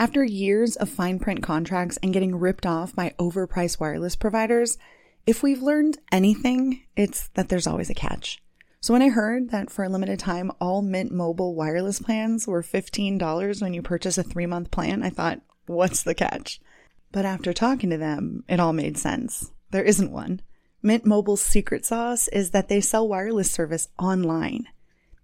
After years of fine print contracts and getting ripped off by overpriced wireless providers, if we've learned anything, it's that there's always a catch. So when I heard that for a limited time, all Mint Mobile wireless plans were $15 when you purchase a three month plan, I thought, what's the catch? But after talking to them, it all made sense. There isn't one. Mint Mobile's secret sauce is that they sell wireless service online.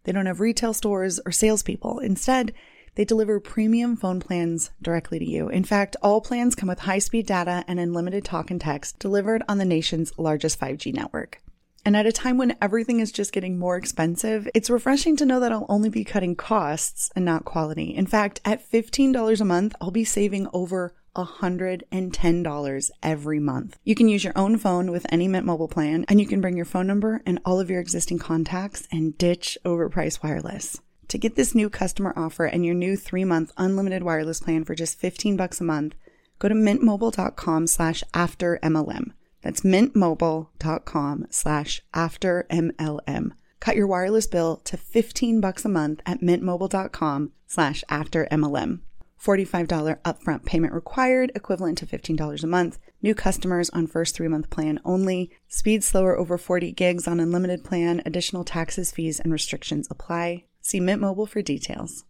They don't have retail stores or salespeople. Instead, they deliver premium phone plans directly to you. In fact, all plans come with high speed data and unlimited talk and text delivered on the nation's largest 5G network. And at a time when everything is just getting more expensive, it's refreshing to know that I'll only be cutting costs and not quality. In fact, at $15 a month, I'll be saving over $110 every month. You can use your own phone with any Mint mobile plan, and you can bring your phone number and all of your existing contacts and ditch overpriced wireless. To get this new customer offer and your new three-month unlimited wireless plan for just 15 bucks a month, go to mintmobile.com slash after MLM. That's mintmobile.com slash after MLM. Cut your wireless bill to 15 bucks a month at mintmobile.com slash after MLM. $45 upfront payment required, equivalent to $15 a month. New customers on first three month plan only. Speed slower over 40 gigs on unlimited plan. Additional taxes, fees, and restrictions apply. See Mint Mobile for details.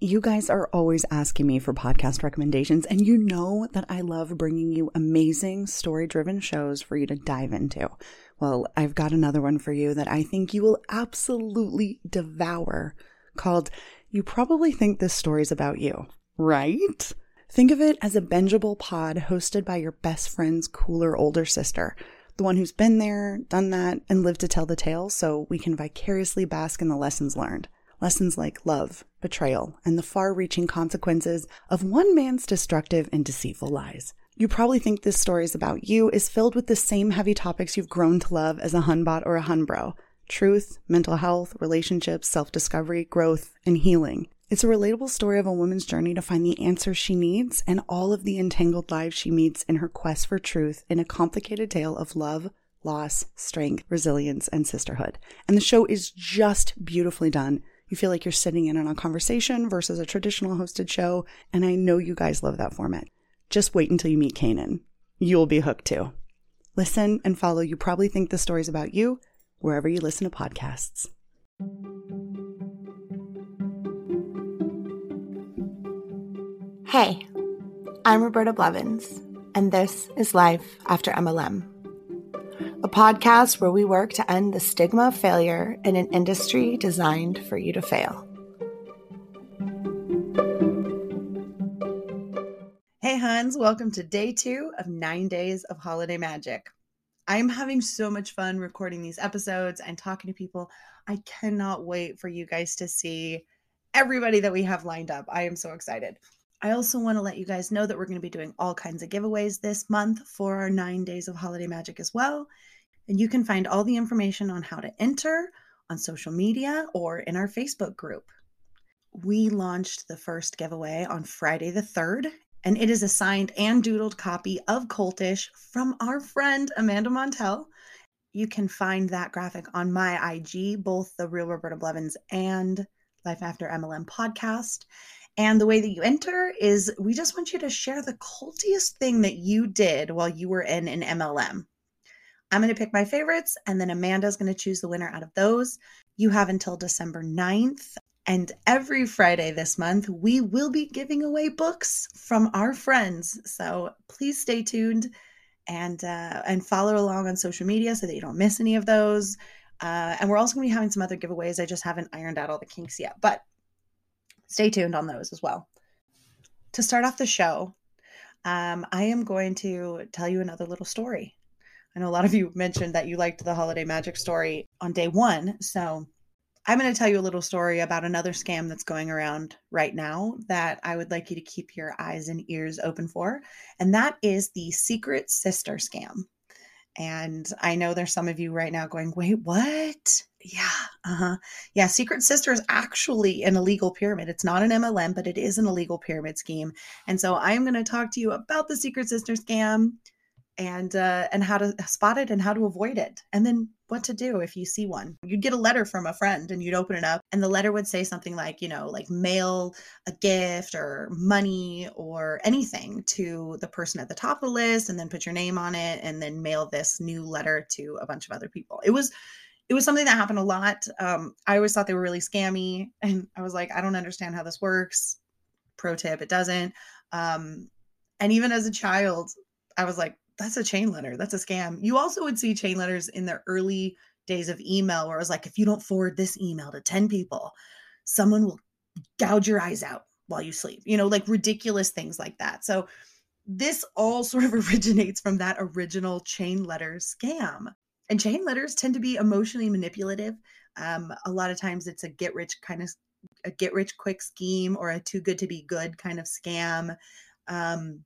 You guys are always asking me for podcast recommendations, and you know that I love bringing you amazing story driven shows for you to dive into. Well, I've got another one for you that I think you will absolutely devour called You Probably Think This Story's About You, right? Think of it as a bingeable pod hosted by your best friend's cooler older sister, the one who's been there, done that, and lived to tell the tale so we can vicariously bask in the lessons learned. Lessons like love, betrayal, and the far reaching consequences of one man's destructive and deceitful lies. You probably think this story is about you is filled with the same heavy topics you've grown to love as a hunbot or a hunbro truth, mental health, relationships, self discovery, growth, and healing. It's a relatable story of a woman's journey to find the answers she needs and all of the entangled lives she meets in her quest for truth in a complicated tale of love, loss, strength, resilience, and sisterhood. And the show is just beautifully done. You feel like you're sitting in on a conversation versus a traditional hosted show. And I know you guys love that format. Just wait until you meet Kanan. You'll be hooked too. Listen and follow You Probably Think the Story's About You wherever you listen to podcasts. Hey, I'm Roberta Blevins, and this is Life After MLM, a podcast where we work to end the stigma of failure in an industry designed for you to fail. Hey, Huns, welcome to day two of nine days of holiday magic. I'm having so much fun recording these episodes and talking to people. I cannot wait for you guys to see everybody that we have lined up. I am so excited. I also want to let you guys know that we're going to be doing all kinds of giveaways this month for our nine days of holiday magic as well. And you can find all the information on how to enter on social media or in our Facebook group. We launched the first giveaway on Friday the 3rd, and it is a signed and doodled copy of Cultish from our friend Amanda Montell. You can find that graphic on my IG, both the Real Roberta Blevins and Life After MLM podcast. And the way that you enter is we just want you to share the cultiest thing that you did while you were in an MLM. I'm going to pick my favorites, and then Amanda's going to choose the winner out of those. You have until December 9th. And every Friday this month, we will be giving away books from our friends. So please stay tuned and uh, and follow along on social media so that you don't miss any of those. Uh, and we're also going to be having some other giveaways. I just haven't ironed out all the kinks yet, but stay tuned on those as well. To start off the show, um, I am going to tell you another little story. I know a lot of you mentioned that you liked the holiday magic story on day one. So I'm going to tell you a little story about another scam that's going around right now that I would like you to keep your eyes and ears open for. And that is the secret sister scam. And I know there's some of you right now going, wait, what? Yeah, uh huh. Yeah, Secret Sister is actually an illegal pyramid. It's not an MLM, but it is an illegal pyramid scheme. And so I am going to talk to you about the Secret Sister scam and uh, and how to spot it and how to avoid it, and then what to do if you see one. You'd get a letter from a friend and you'd open it up, and the letter would say something like, you know, like mail a gift or money or anything to the person at the top of the list, and then put your name on it, and then mail this new letter to a bunch of other people. It was it was something that happened a lot. Um, I always thought they were really scammy, and I was like, I don't understand how this works. Pro tip: it doesn't. Um, and even as a child, I was like, that's a chain letter. That's a scam. You also would see chain letters in the early days of email where it was like, if you don't forward this email to 10 people, someone will gouge your eyes out while you sleep, you know, like ridiculous things like that. So this all sort of originates from that original chain letter scam. And chain letters tend to be emotionally manipulative. Um, a lot of times it's a get rich kind of a get rich quick scheme or a too good to be good kind of scam. Um,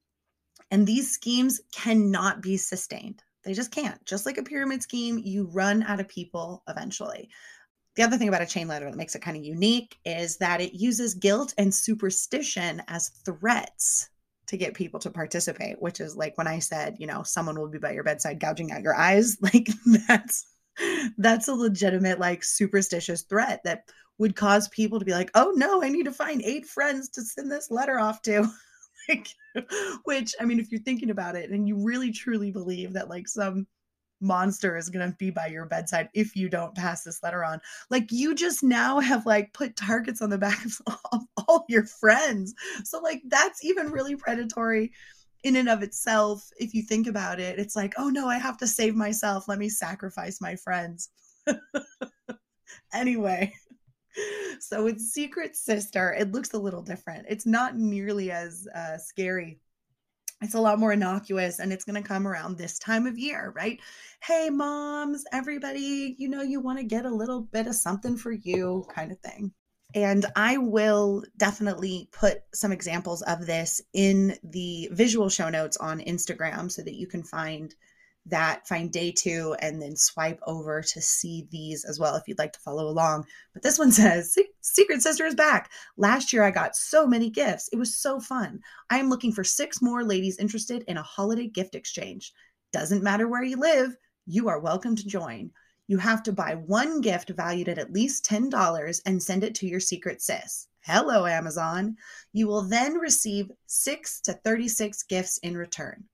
and these schemes cannot be sustained. They just can't. Just like a pyramid scheme, you run out of people eventually. The other thing about a chain letter that makes it kind of unique is that it uses guilt and superstition as threats to get people to participate, which is like when I said, you know, someone will be by your bedside gouging out your eyes, like that's that's a legitimate like superstitious threat that would cause people to be like, "Oh no, I need to find eight friends to send this letter off to." like which i mean if you're thinking about it and you really truly believe that like some monster is going to be by your bedside if you don't pass this letter on like you just now have like put targets on the back of all your friends so like that's even really predatory in and of itself if you think about it it's like oh no i have to save myself let me sacrifice my friends anyway so with Secret Sister, it looks a little different. It's not nearly as uh, scary. It's a lot more innocuous and it's going to come around this time of year, right? Hey, moms, everybody, you know, you want to get a little bit of something for you kind of thing. And I will definitely put some examples of this in the visual show notes on Instagram so that you can find that, find day two, and then swipe over to see these as well if you'd like to follow along. But this one says Secret Sister is back. Last year I got so many gifts. It was so fun. I am looking for six more ladies interested in a holiday gift exchange. Doesn't matter where you live, you are welcome to join. You have to buy one gift valued at at least $10 and send it to your secret sis. Hello, Amazon. You will then receive 6 to 36 gifts in return.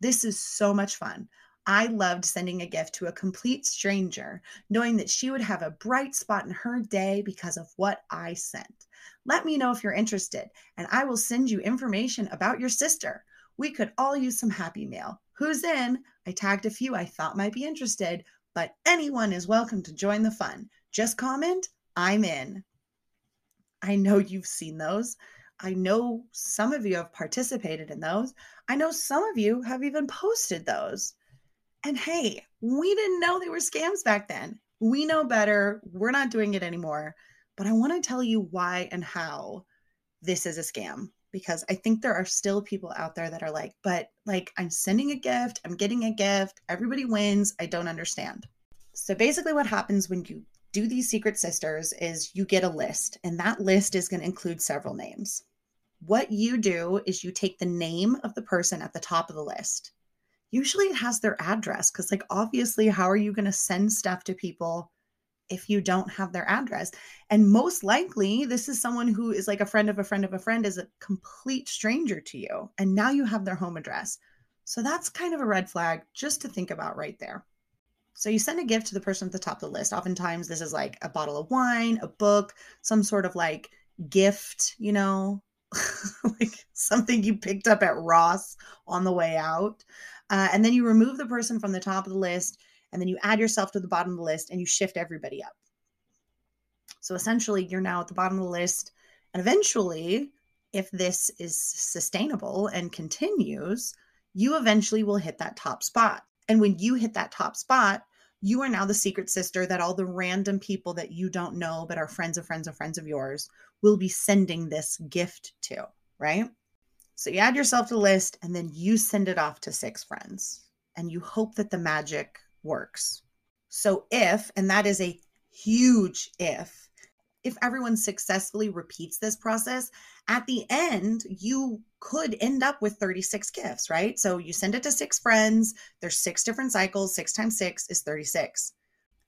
This is so much fun. I loved sending a gift to a complete stranger, knowing that she would have a bright spot in her day because of what I sent. Let me know if you're interested, and I will send you information about your sister. We could all use some happy mail. Who's in? I tagged a few I thought might be interested, but anyone is welcome to join the fun. Just comment, I'm in. I know you've seen those. I know some of you have participated in those. I know some of you have even posted those. And hey, we didn't know they were scams back then. We know better. We're not doing it anymore. But I want to tell you why and how this is a scam because I think there are still people out there that are like, but like, I'm sending a gift, I'm getting a gift, everybody wins. I don't understand. So basically, what happens when you do these secret sisters is you get a list, and that list is going to include several names. What you do is you take the name of the person at the top of the list usually it has their address because like obviously how are you going to send stuff to people if you don't have their address? And most likely this is someone who is like a friend of a friend of a friend is a complete stranger to you and now you have their home address. So that's kind of a red flag just to think about right there. So you send a gift to the person at the top of the list. Oftentimes this is like a bottle of wine a book some sort of like gift you know? Like something you picked up at ross on the way out uh, and then you remove the person from the top of the list, and then you add yourself to the bottom of the list and you shift everybody up. So essentially, you're now at the bottom of the list. And eventually, if this is sustainable and continues, you eventually will hit that top spot. And when you hit that top spot, you are now the secret sister that all the random people that you don't know, but are friends of friends of friends of yours, will be sending this gift to, right? So you add yourself to the list and then you send it off to six friends and you hope that the magic works. So if, and that is a huge if, if everyone successfully repeats this process, at the end, you could end up with 36 gifts, right? So you send it to six friends, there's six different cycles, six times six is 36.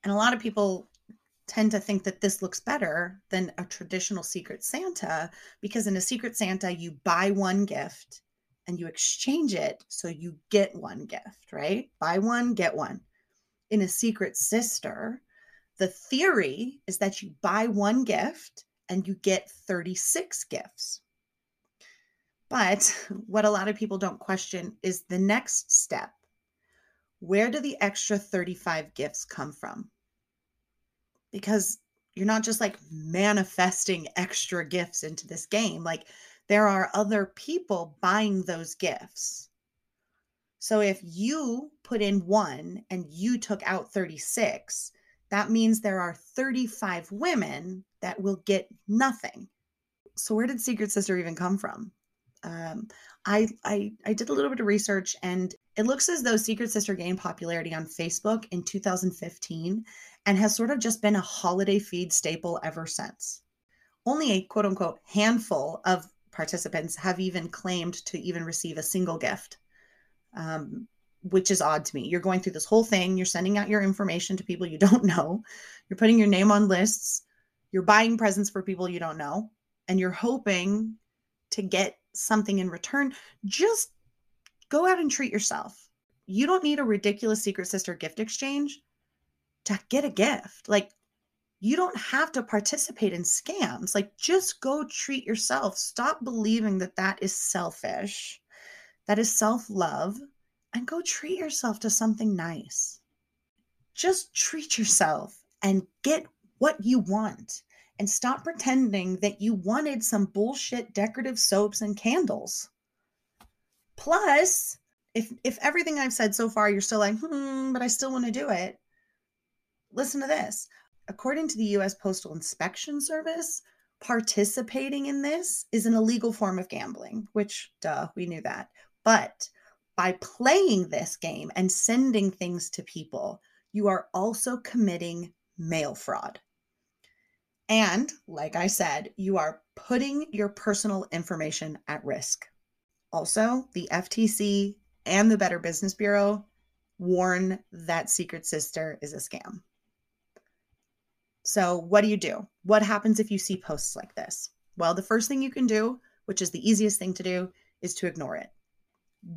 And a lot of people tend to think that this looks better than a traditional Secret Santa because in a Secret Santa, you buy one gift and you exchange it so you get one gift, right? Buy one, get one. In a Secret Sister, the theory is that you buy one gift and you get 36 gifts. But what a lot of people don't question is the next step. Where do the extra 35 gifts come from? Because you're not just like manifesting extra gifts into this game. Like there are other people buying those gifts. So if you put in one and you took out 36, that means there are 35 women that will get nothing. So where did Secret Sister even come from? Um, I, I I did a little bit of research and it looks as though Secret Sister gained popularity on Facebook in 2015 and has sort of just been a holiday feed staple ever since. Only a quote unquote handful of participants have even claimed to even receive a single gift. Um, which is odd to me. You're going through this whole thing, you're sending out your information to people you don't know, you're putting your name on lists, you're buying presents for people you don't know, and you're hoping to get something in return. Just go out and treat yourself. You don't need a ridiculous Secret Sister gift exchange to get a gift. Like, you don't have to participate in scams. Like, just go treat yourself. Stop believing that that is selfish. That is self love and go treat yourself to something nice. Just treat yourself and get what you want and stop pretending that you wanted some bullshit decorative soaps and candles. Plus, if if everything I've said so far you're still like, "Hmm, but I still want to do it." Listen to this. According to the US Postal Inspection Service, participating in this is an illegal form of gambling, which duh, we knew that. But by playing this game and sending things to people, you are also committing mail fraud. And like I said, you are putting your personal information at risk. Also, the FTC and the Better Business Bureau warn that Secret Sister is a scam. So, what do you do? What happens if you see posts like this? Well, the first thing you can do, which is the easiest thing to do, is to ignore it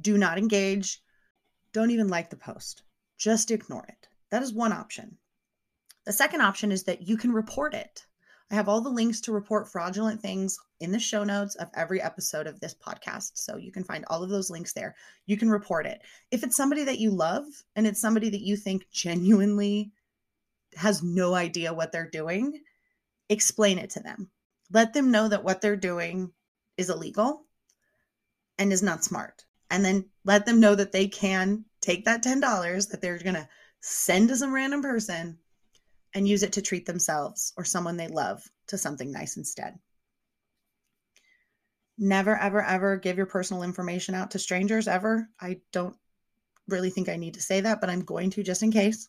do not engage, don't even like the post, just ignore it. That is one option. The second option is that you can report it. I have all the links to report fraudulent things in the show notes of every episode of this podcast. So you can find all of those links there. You can report it. If it's somebody that you love and it's somebody that you think genuinely has no idea what they're doing, explain it to them. Let them know that what they're doing is illegal and is not smart and then let them know that they can take that $10 that they're going to send to some random person and use it to treat themselves or someone they love to something nice instead. Never, ever, ever give your personal information out to strangers ever. I don't really think I need to say that, but I'm going to just in case.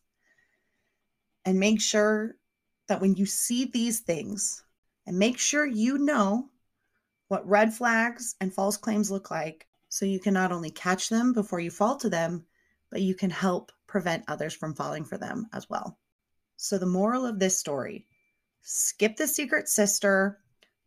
And make sure that when you see these things, and make sure you know what red flags and false claims look like so you can not only catch them before you fall to them, but you can help prevent others from falling for them as well. So, the moral of this story skip the secret sister,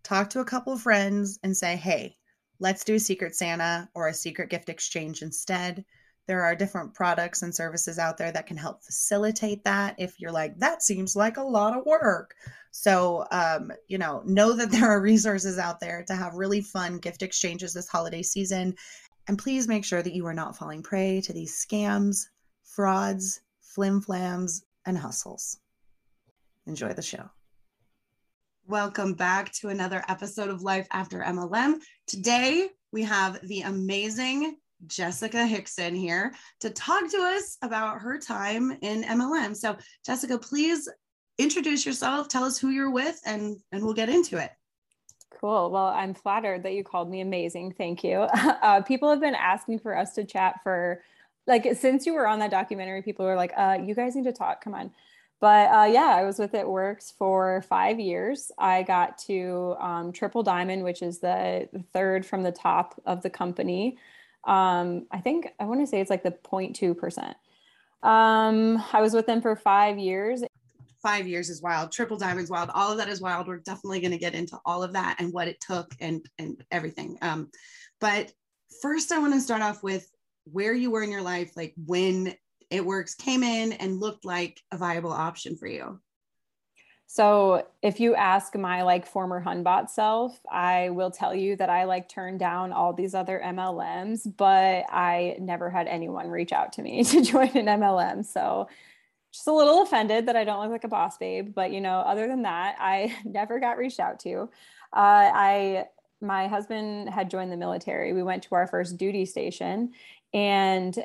talk to a couple of friends, and say, hey, let's do a secret Santa or a secret gift exchange instead. There are different products and services out there that can help facilitate that if you're like, that seems like a lot of work. So, um, you know, know that there are resources out there to have really fun gift exchanges this holiday season. And please make sure that you are not falling prey to these scams, frauds, flimflams, and hustles. Enjoy the show. Welcome back to another episode of Life After MLM. Today, we have the amazing Jessica Hickson here to talk to us about her time in MLM. So, Jessica, please introduce yourself, tell us who you're with, and and we'll get into it. Cool. Well, I'm flattered that you called me amazing. Thank you. Uh, people have been asking for us to chat for like since you were on that documentary. People were like, uh, "You guys need to talk. Come on." But uh, yeah, I was with It Works for five years. I got to um, Triple Diamond, which is the third from the top of the company. Um, I think I want to say it's like the 0.2%. Um, I was with them for five years. five years is wild. Triple diamonds wild. All of that is wild. We're definitely going to get into all of that and what it took and and everything. Um, but first, I want to start off with where you were in your life, like when it works came in and looked like a viable option for you. So if you ask my like former Hunbot self, I will tell you that I like turned down all these other MLMs, but I never had anyone reach out to me to join an MLM. So just a little offended that I don't look like a boss babe, but you know, other than that, I never got reached out to. Uh, I my husband had joined the military. We went to our first duty station and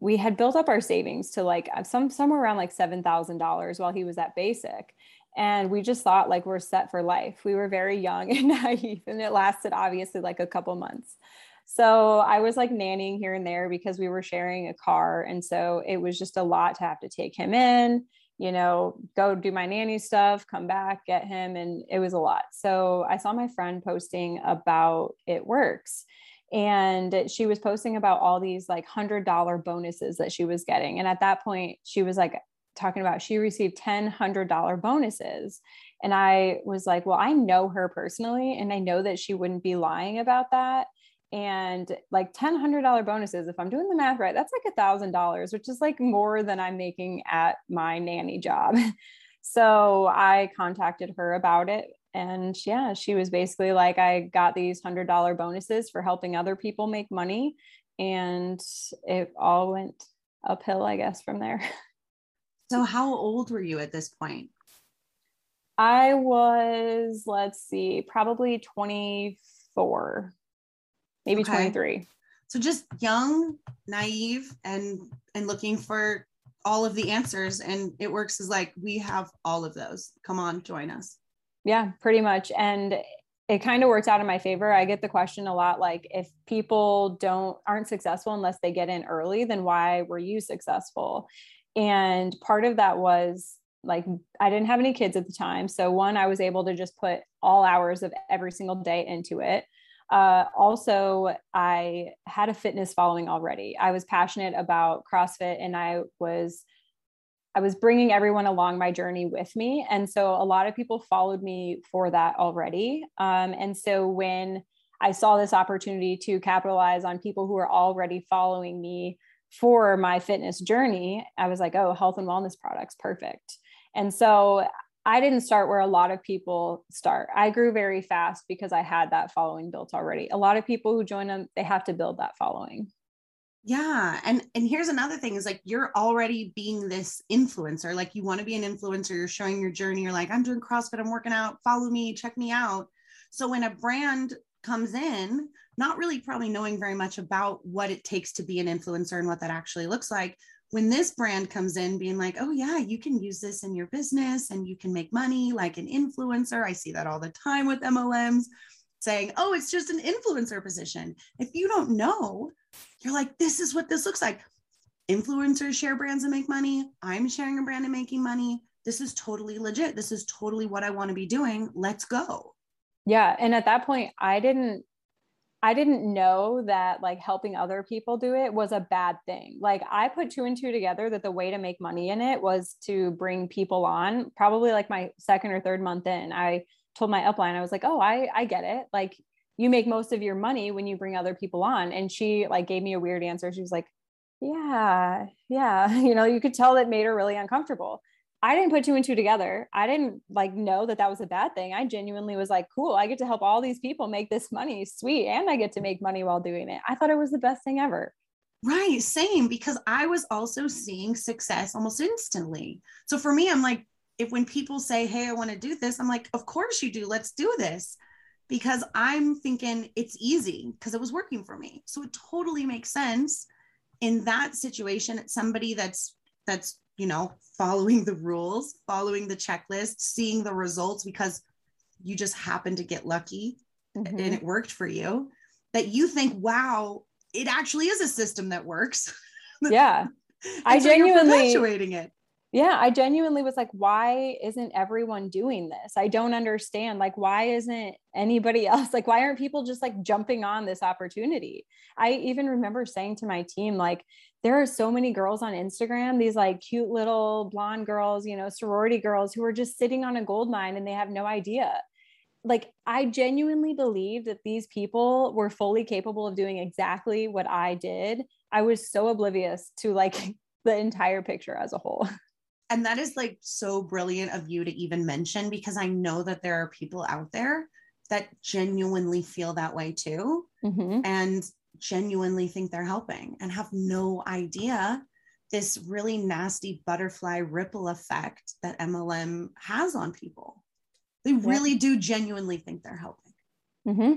we had built up our savings to like uh, some somewhere around like $7,000 while he was at basic. And we just thought like we're set for life. We were very young and naive and it lasted obviously like a couple months. So i was like nannying here and there because we were sharing a car. And so it was just a lot to have to take him in you know go do my nanny stuff come back get him. And it was a lot. So i saw my friend posting about it works and she was posting about all these like hundred dollar bonuses that she was getting. And at that point she was like talking about she received 10 hundred dollar bonuses. And i was like well i know her personally and i know that she wouldn't be lying about that. And like 10 hundred dollar bonuses if i'm doing the math right that's like a thousand dollars which is like more than i'm making at my nanny job. So i contacted her about it and yeah she was basically like i got these hundred dollar bonuses for helping other people make money and it all went uphill i guess from there So, how old were you at this point? I was, let's see, probably 24, maybe okay. 23. So just young, naive, and and looking for all of the answers. And it works as like we have all of those. Come on, join us. Yeah, pretty much. And it kind of works out in my favor. I get the question a lot like if people don't aren't successful unless they get in early, then why were you successful? And part of that was like I didn't have any kids at the time. So, one, I was able to just put all hours of every single day into it. Uh, also, I had a fitness following already. I was passionate about CrossFit and I was. I was bringing everyone along my journey with me. And so a lot of people followed me for that already. Um, and so when I saw this opportunity to capitalize on people who are already following me, for my fitness journey, I was like, oh, health and wellness products, perfect. And so I didn't start where a lot of people start. I grew very fast because I had that following built already. A lot of people who join them, they have to build that following. Yeah. And and here's another thing is like you're already being this influencer. Like you want to be an influencer, you're showing your journey. You're like, I'm doing CrossFit, I'm working out, follow me, check me out. So when a brand comes in, not really probably knowing very much about what it takes to be an influencer and what that actually looks like. When this brand comes in, being like, oh, yeah, you can use this in your business and you can make money like an influencer. I see that all the time with MLMs saying, oh, it's just an influencer position. If you don't know, you're like, this is what this looks like. Influencers share brands and make money. I'm sharing a brand and making money. This is totally legit. This is totally what I want to be doing. Let's go. Yeah. And at that point, I didn't I didn't know that like helping other people do it was a bad thing. Like I put two and two together that the way to make money in it was to bring people on. Probably like my second or third month in, I told my upline, I was like, "Oh, I I get it. Like you make most of your money when you bring other people on." And she like gave me a weird answer. She was like, "Yeah, yeah." You know, you could tell that made her really uncomfortable. I didn't put two and two together. I didn't like know that that was a bad thing. I genuinely was like, cool, I get to help all these people make this money. Sweet. And I get to make money while doing it. I thought it was the best thing ever. Right. Same. Because I was also seeing success almost instantly. So for me, I'm like, if when people say, hey, I want to do this, I'm like, of course you do. Let's do this. Because I'm thinking it's easy because it was working for me. So it totally makes sense in that situation. It's somebody that's that's you know, following the rules, following the checklist, seeing the results because you just happened to get lucky mm-hmm. and it worked for you, that you think, wow, it actually is a system that works. Yeah. I so genuinely perpetuating it. Yeah i genuinely was like why isn't everyone doing this i don't understand like why isn't anybody else like why aren't people just like jumping on this opportunity i even remember saying to my team like there are so many girls on instagram these like cute little blonde girls you know sorority girls who are just sitting on a gold mine and they have no idea like I genuinely believe that these people were fully capable of doing exactly what I did. I was so oblivious to like the entire picture as a whole. And that is like so brilliant of you to even mention because I know that there are people out there that genuinely feel that way too mm-hmm. and genuinely think they're helping and have no idea this really nasty butterfly ripple effect that MLM has on people. They really do genuinely think they're helping. Mm-hmm.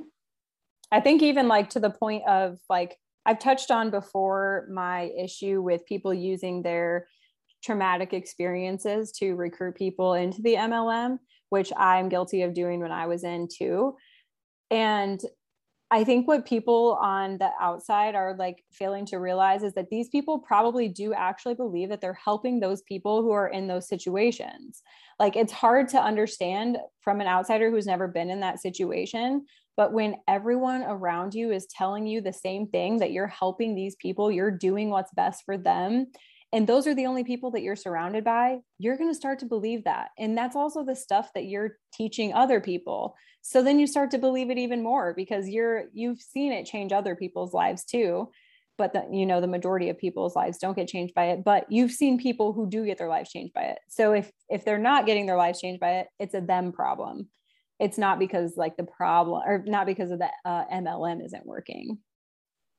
I think even like to the point of like I've touched on before my issue with people using their traumatic experiences to recruit people into the MLM, which I'm guilty of doing when I was in too. And I think what people on the outside are like failing to realize is that these people probably do actually believe that they're helping those people who are in those situations. Like it's hard to understand from an outsider who's never been in that situation. But when everyone around you is telling you the same thing that you're helping these people, you're doing what's best for them, and those are the only people that you're surrounded by, you're going to start to believe that. And that's also the stuff that you're teaching other people. So then you start to believe it even more because you're you've seen it change other people's lives too. But the, you know the majority of people's lives don't get changed by it. But you've seen people who do get their lives changed by it. So if if they're not getting their lives changed by it, it's a them problem. It's not because like the problem or not because of the uh, MLM isn't working.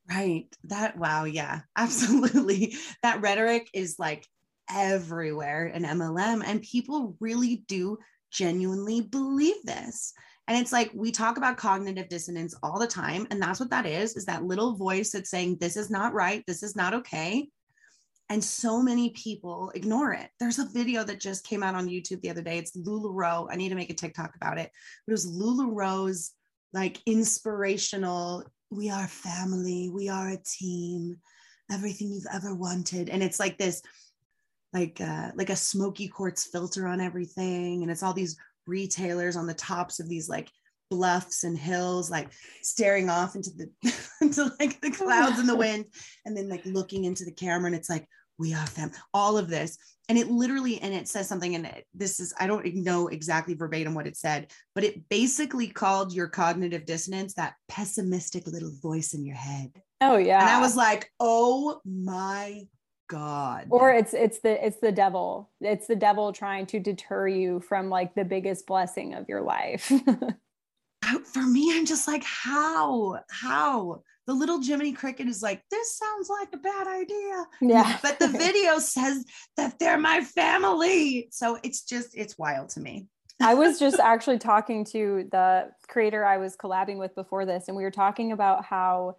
Right. That, wow. Yeah, absolutely. That rhetoric is like everywhere in MLM, and people really do genuinely believe this. And it's like we talk about cognitive dissonance all the time. And that's what that is, is that little voice that's saying, this is not right. This is not okay. And so many people ignore it. There's a video that just came out on YouTube the other day. It's LuLaRoe. I need to make a TikTok about it. It was LuLaRoe's like inspirational we are family, we are a team, everything you've ever wanted. And it's like this, like uh, like a smoky quartz filter on everything. And it's all these retailers on the tops of these like bluffs and hills, like staring off into the into like the clouds and the wind, and then like looking into the camera. And it's like, we are family, all of this. And it literally and it says something and this is i don't know exactly verbatim what it said but it basically called your cognitive dissonance that pessimistic little voice in your head. Oh yeah and i was like oh my god. Or it's it's the it's the devil. It's the devil trying to deter you from like the biggest blessing of your life for me i'm just like how how the little Jiminy Cricket is like, this sounds like a bad idea. Yeah. But the video says that they're my family. So it's just, it's wild to me. I was just actually talking to the creator I was collabing with before this, and we were talking about how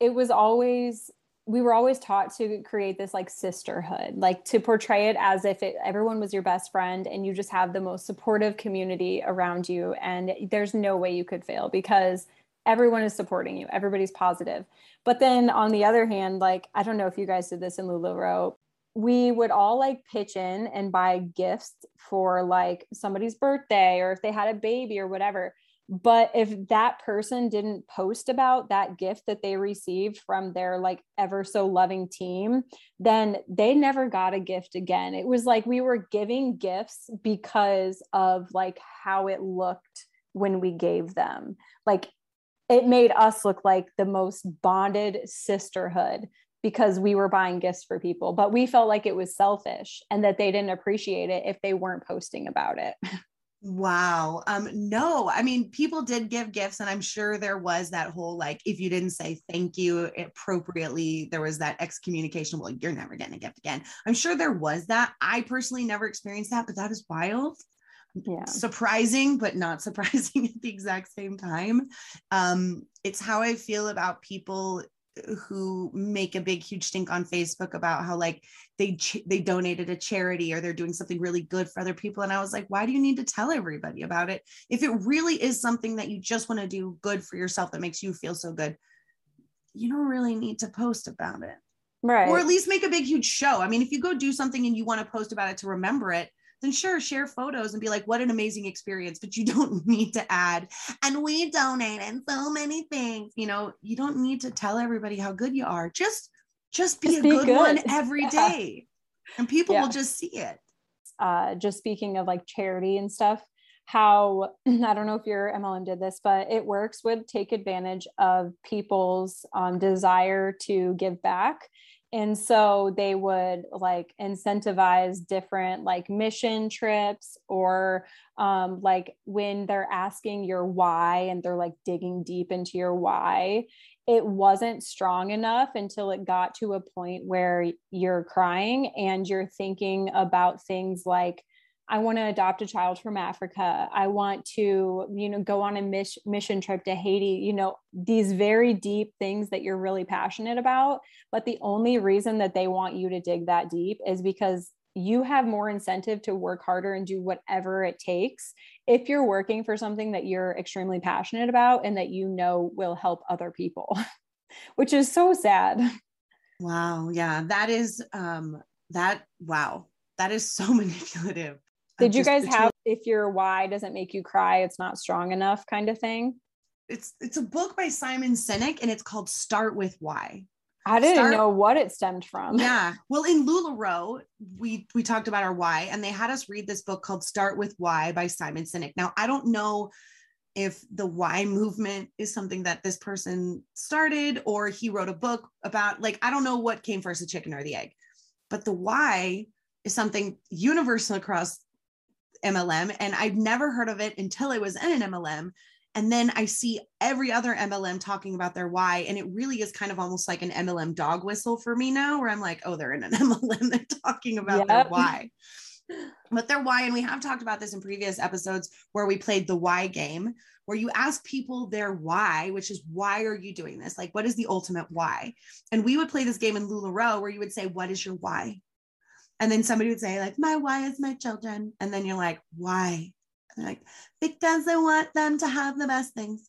it was always we were always taught to create this like sisterhood like to portray it as if it, everyone was your best friend and you just have the most supportive community around you and there's no way you could fail because everyone is supporting you. Everybody's positive. But then on the other hand like i don't know if you guys did this in lularoe we would all like pitch in and buy gifts for like somebody's birthday or if they had a baby or whatever but if that person didn't post about that gift that they received from their like ever so loving team then they never got a gift again. It was like we were giving gifts because of like how it looked when we gave them. Like it made us look like the most bonded sisterhood because we were buying gifts for people but we felt like it was selfish and that they didn't appreciate it if they weren't posting about it wow um no i mean people did give gifts and i'm sure there was that whole like if you didn't say thank you appropriately there was that excommunication well you're never getting a gift again. I'm sure there was that. I personally never experienced that but that is wild. Yeah. surprising but not surprising at the exact same time. Um, it's how i feel about people who make a big huge stink on facebook about how like they ch- they donated a charity or they're doing something really good for other people and i was like why do you need to tell everybody about it if it really is something that you just want to do good for yourself that makes you feel so good you don't really need to post about it Right. Or at least make a big, huge show. I mean, if you go do something and you want to post about it to remember it, then sure, share photos and be like, what an amazing experience. But you don't need to add, and we donate and so many things. You know, you don't need to tell everybody how good you are. Just just be Just a be good, good. one every Yeah. day, And people Yeah. will just see it. uh, just speaking of like charity and stuff, how I don't know if your MLM did this, but it works would take advantage of people's um, desire to give back. And so they would like incentivize different like mission trips or um, like when they're asking your why and they're like digging deep into your why, it wasn't strong enough until it got to a point where you're crying and you're thinking about things like I want to adopt a child from Africa. I want to, you know, go on a mis- mission trip to Haiti, you know, these very deep things that you're really passionate about. But the only reason that they want you to dig that deep is because you have more incentive to work harder and do whatever it takes if you're working for something that you're extremely passionate about and that you know will help other people, which is so sad. Wow. Yeah. That is um that wow. That is so manipulative. Did you guys between- have if your why doesn't make you cry, it's not strong enough kind of thing? it's it's a book by Simon Sinek and it's called Start with Why. I didn't Start- know what it stemmed from. Yeah. Well, in LuLaRoe, we we talked about our why, and they had us read this book called Start with Why by Simon Sinek. Now, I don't know if the why movement is something that this person started or he wrote a book about. Like, I don't know what came first, the chicken or the egg. But the why is something universal across MLM, and I've never heard of it until I was in an MLM. And then I see every other MLM talking about their why. And it really is kind of almost like an MLM dog whistle for me now, where I'm like, oh, they're in an MLM, they're talking about their why. But their why, and we have talked about this in previous episodes where we played the why game, where you ask people their why, which is why are you doing this? Like, what is the ultimate why? And we would play this game in LuLaRoe where you would say, What is your why? And then somebody would say, like, my why is my children. And then you're like, why? And they're like, because I want them to have the best things.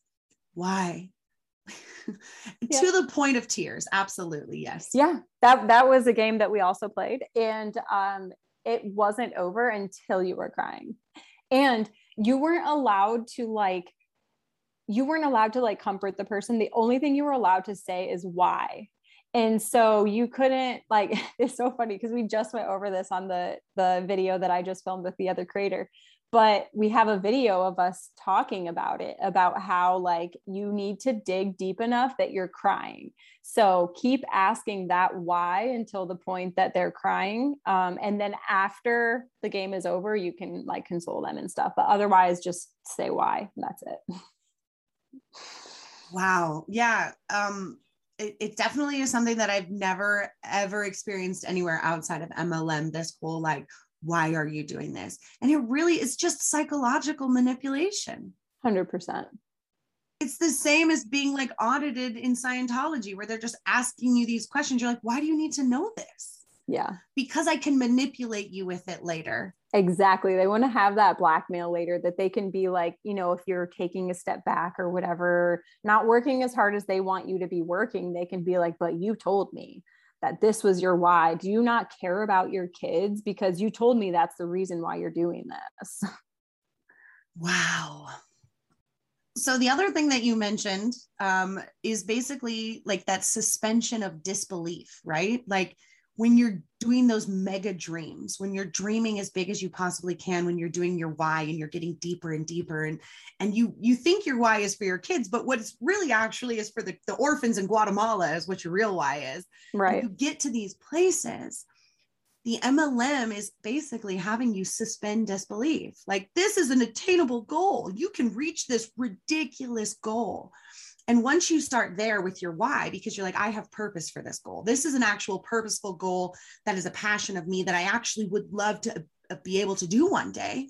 Why? Yeah. to the point of tears. Absolutely. Yes. Yeah, that that was a game that we also played, and um, it wasn't over until you were crying, and you weren't allowed to like, you weren't allowed to like comfort the person. The only thing you were allowed to say is why. And so you couldn't like it's so funny because we just went over this on the the video that I just filmed with the other creator but we have a video of us talking about it about how like you need to dig deep enough that you're crying so keep asking that why until the point that they're crying um, and then after the game is over you can like console them and stuff but otherwise just say why and that's it Wow. Yeah. Um, it, it definitely is something that I've never ever experienced anywhere outside of MLM. This whole like, why are you doing this? And it really is just psychological manipulation. 100% It's the same as being like audited in Scientology, where they're just asking you these questions. You're like, why do you need to know this? Yeah Because I can manipulate you with it later. Exactly. They want to have that blackmail later that they can be like, you know, if you're taking a step back or whatever, not working as hard as they want you to be working, they can be like, but you told me that this was your why. Do you not care about your kids? Because you told me that's the reason why you're doing this. Wow. So the other thing that you mentioned um, is basically like that suspension of disbelief, right? Like when you're doing those mega dreams, when you're dreaming as big as you possibly can, when you're doing your why and you're getting deeper and deeper, and and you you think your why is for your kids, but what it's really actually is for the, the orphans in Guatemala is what your real why is. Right. you get to these places the MLM is basically having you suspend disbelief. Like, this is an attainable goal. You can reach this ridiculous goal. And once you start there with your why, because you're like, I have purpose for this goal, this is an actual purposeful goal that is a passion of me that I actually would love to uh, be able to do one day.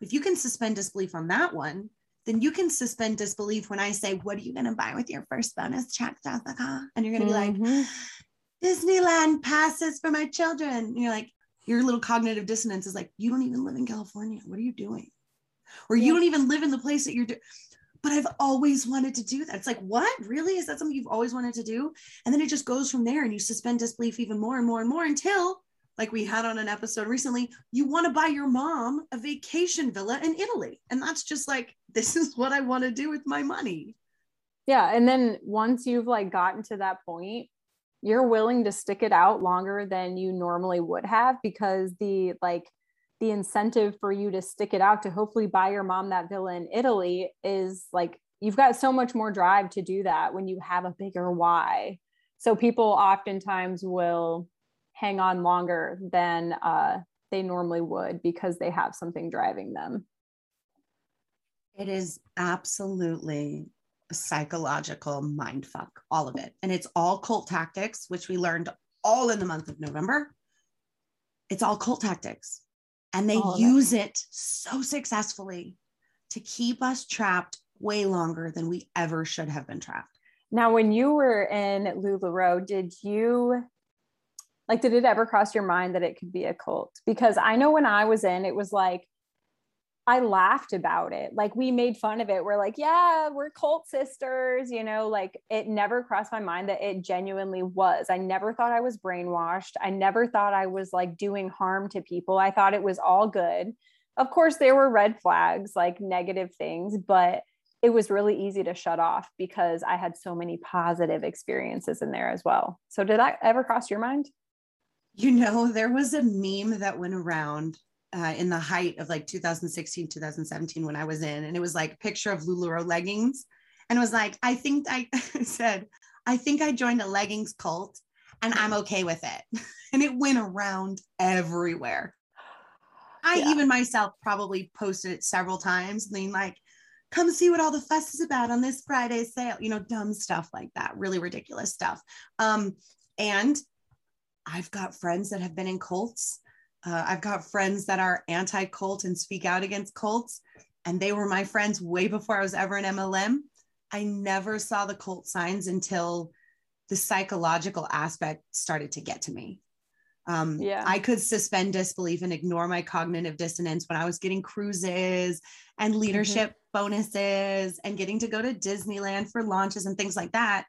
If you can suspend disbelief on that one, then you can suspend disbelief when I say, What are you going to buy with your first bonus check, Jessica? And you're going to be like, Mhm. Disneyland passes for my children. And you're like, your little cognitive dissonance is like, you don't even live in California. What are you doing? Or you don't even live in the place that you're doing. But I've always wanted to do that. It's like, what? Really? Is that something you've always wanted to do? And then it just goes from there and you suspend disbelief even more and more and more until, like we had on an episode recently, you want to buy your mom a vacation villa in Italy. And that's just like, this is what I want to do with my money. Yeah. And then once you've like gotten to that point, you're willing to stick it out longer than you normally would have because the like the incentive for you to stick it out to hopefully buy your mom that villa in Italy is like you've got so much more drive to do that when you have a bigger why. So people oftentimes will hang on longer than uh, they normally would because they have something driving them. It is absolutely a psychological mind fuck, all of it. And it's all cult tactics, which we learned all in the month of November. It's all cult tactics. And they use it so successfully to keep us trapped way longer than we ever should have been trapped. Now, when you were in LuLaRoe, did you like, did it ever cross your mind that it could be a cult? Because I know when I was in, it was like, I laughed about it. Like we made fun of it. We're like, yeah, we're cult sisters, you know, like it never crossed my mind that it genuinely was. I never thought I was brainwashed. I never thought I was like doing harm to people. I thought it was all good. Of course, there were red flags, like negative things, but it was really easy to shut off because I had so many positive experiences in there as well. So, did that ever cross your mind? You know, there was a meme that went around uh, in the height of like 2016, 2017 when I was in, and it was like picture of LuLaRoe leggings, and it was like I think I said I think I joined a leggings cult, and I'm okay with it, and it went around everywhere. I yeah. even myself probably posted it several times, being like, "Come see what all the fuss is about on this Friday sale," you know, dumb stuff like that, really ridiculous stuff. Um, and I've got friends that have been in cults uh, I've got friends that are anti cult and speak out against cults, and they were my friends way before I was ever in MLM. I never saw the cult signs until the psychological aspect started to get to me. Um, yeah. I could suspend disbelief and ignore my cognitive dissonance when I was getting cruises and mm-hmm. leadership mm-hmm. bonuses and getting to go to Disneyland for launches and things like that.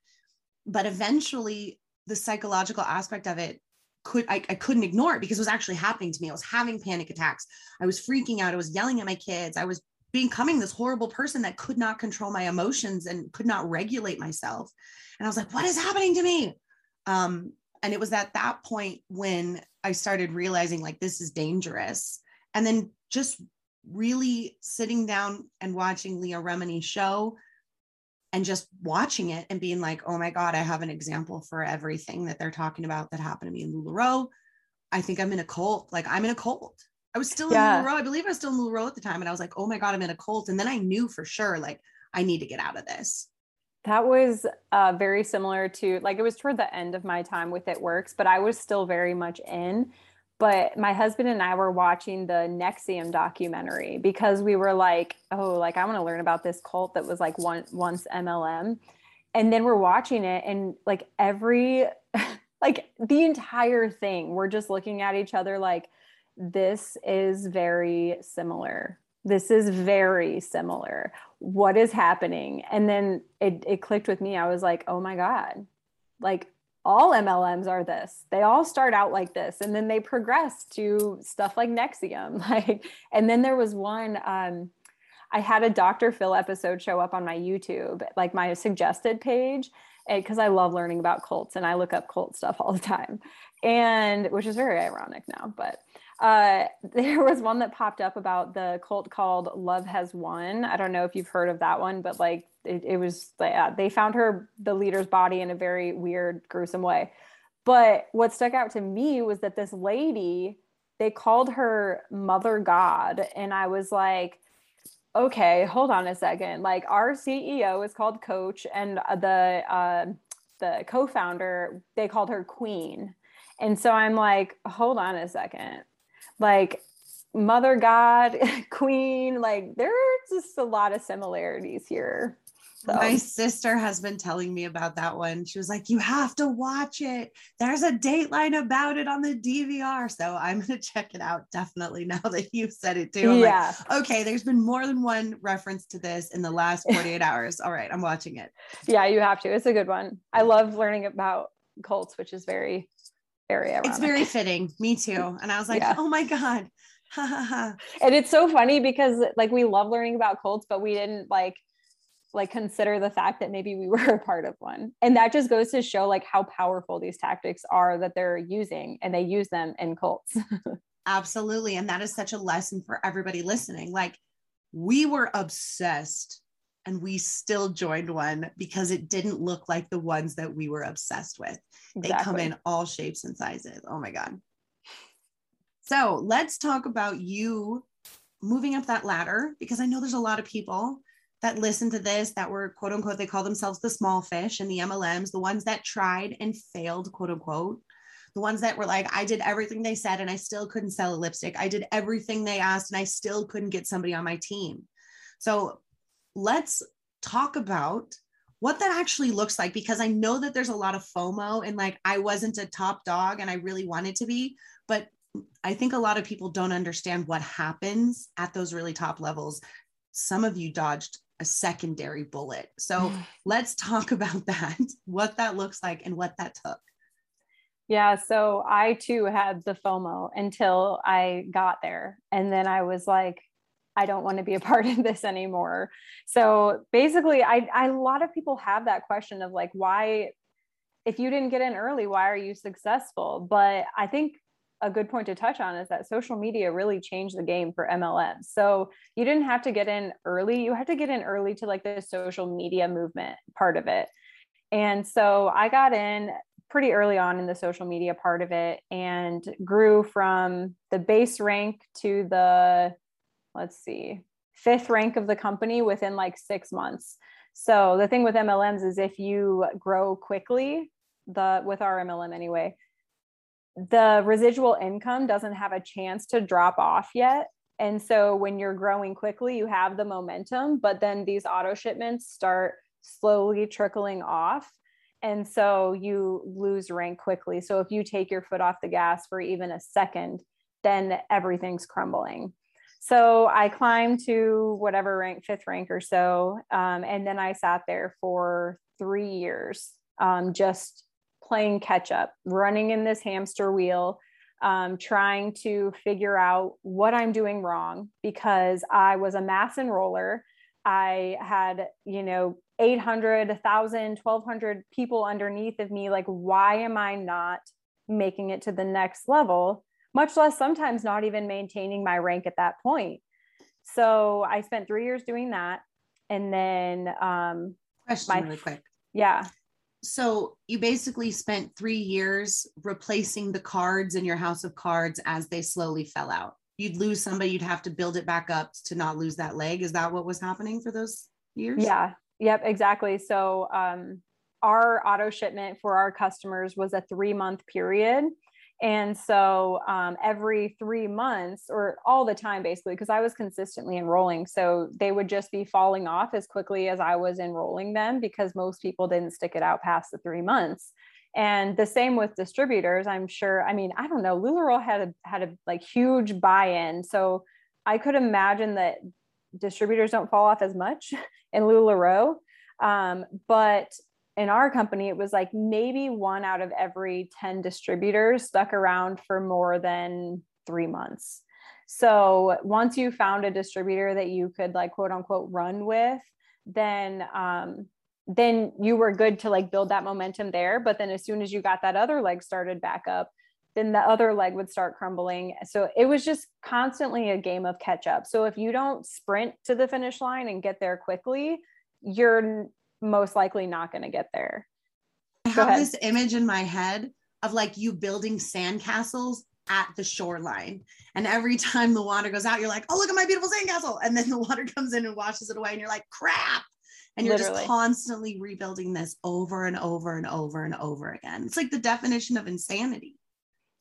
But eventually, the psychological aspect of it could I, I couldn't ignore it because it was actually happening to me. I was having panic attacks. I was freaking out. I was yelling at my kids. I was becoming this horrible person that could not control my emotions and could not regulate myself. And I was like, what is happening to me? Um, and it was at that point when I started realizing like this is dangerous. And then just really sitting down and watching Leah Remini's show and just watching it and being like, oh my God, I have an example for everything that they're talking about that happened to me in LuLaRoe. I think I'm in a cult. Like I'm in a cult. I was still yeah. in LuLaRoe. I believe I was still in LuLaRoe at the time. And I was like, oh my God, I'm in a cult. And then I knew for sure, like, I need to get out of this. That was uh, very similar to, like, it was toward the end of my time with It Works, but I was still very much in but my husband and I were watching the NXIVM documentary because we were like, oh, like I want to learn about this cult that was like one once MLM. And then we're watching it and like every like the entire thing, we're just looking at each other like this is very similar. This is very similar. What is happening? And then it, it clicked with me. I was like, oh my God, like all MLMs are this. They all start out like this and then they progress to stuff like NXIVM. Like, and then there was one, um, I had a Dr. Phil episode show up on my YouTube, like my suggested page, because I love learning about cults and I look up cult stuff all the time. And which is very ironic now, but uh, there was one that popped up about the cult called Love Has Won. I don't know if you've heard of that one, but like it, it was, yeah, they found her, the leader's body in a very weird, gruesome way. But what stuck out to me was that this lady, they called her Mother God. And I was like, okay, hold on a second. Like our CEO is called Coach, and the, uh, the co founder, they called her Queen. And so I'm like, hold on a second like mother god queen like there's just a lot of similarities here So. My sister has been telling me about that one. She was like, You have to watch it. There's a dateline about it on the DVR. So I'm going to check it out definitely now that you've said it too. I'm yeah. Like, okay, there's been more than one reference to this in the last 48 hours. All right, I'm watching it. Yeah, you have to. It's a good one. I love learning about cults, which is very, very ironic. It's very fitting. Me too. And I was like, Yeah. Oh my God. and it's so funny because like we love learning about cults but we didn't like like consider the fact that maybe we were a part of one and that just goes to show like how powerful these tactics are that they're using and they use them in cults Absolutely. And that is such a lesson for everybody listening. Like we were obsessed and we still joined one because it didn't look like the ones that we were obsessed with. They come in all shapes and sizes. Oh my God. So let's talk about you moving up that ladder because I know there's a lot of people that listen to this that were quote unquote, they call themselves the small fish and the MLMs, the ones that tried and failed, quote unquote. The ones that were like, I did everything they said and I still couldn't sell a lipstick. I did everything they asked and I still couldn't get somebody on my team. So let's talk about what that actually looks like because I know that there's a lot of FOMO and like I wasn't a top dog and I really wanted to be, but I think a lot of people don't understand what happens at those really top levels. Some of you dodged a secondary bullet. So let's talk about that, what that looks like and what that took. Yeah, so I too had the FOMO until I got there. And then I was like, I don't want to be a part of this anymore. So basically, I, I a lot of people have that question of like, why, if you didn't get in early, why are you successful? But I think a good point to touch on is that social media really changed the game for MLM. So you didn't have to get in early, you had to get in early to like the social media movement part of it. And so I got in pretty early on in the social media part of it and grew from the base rank to the let's see fifth rank of the company within like six months. So the thing with mlms is if you grow quickly the with our mlm anyway the residual income doesn't have a chance to drop off yet. And so when you're growing quickly you have the momentum but then these auto shipments start slowly trickling off. And so you lose rank quickly. So if you take your foot off the gas for even a second then everything's crumbling so i climbed to whatever rank fifth rank or so um, and then i sat there for three years um, just playing catch up running in this hamster wheel um, trying to figure out what i'm doing wrong because i was a mass enroller. I had you know 800 1000 1200 people underneath of me. Like why am i not making it to the next level much less sometimes not even maintaining my rank at that point so i spent three years doing that and then um Question My- really quick. yeah So you basically spent three years replacing the cards in your house of cards as they slowly fell out. You'd lose somebody, you'd have to build it back up to not lose that leg. Is that what was happening for those years? Yeah. Yep. Exactly. So, um, our auto shipment for our customers was a three month period. And so, um, every three months or all the time, basically, because I was consistently enrolling. So they would just be falling off as quickly as I was enrolling them because most people didn't stick it out past the three months. And the same with distributors. I'm sure. I mean, I don't know. Lularoe had a had a like huge buy-in. So I could imagine that distributors don't fall off as much in LuLaRoe. Um, but in our company, it was like maybe one out of every 10 distributors stuck around for more than three months. So once you found a distributor that you could like quote unquote run with, then um, then you were good to like build that momentum there. But then as soon as you got that other leg started back up, then the other leg would start crumbling. So it was just constantly a game of catch up. So if you don't sprint to the finish line and get there quickly, you're most likely not going to get there. I Go have ahead. this image in my head of like you building sandcastles at the shoreline. And every time the water goes out, you're like, oh, look at my beautiful sandcastle. And then the water comes in and washes it away. And you're like, crap. And you're Literally. just constantly rebuilding this over and over and over and over again. It's like the definition of insanity.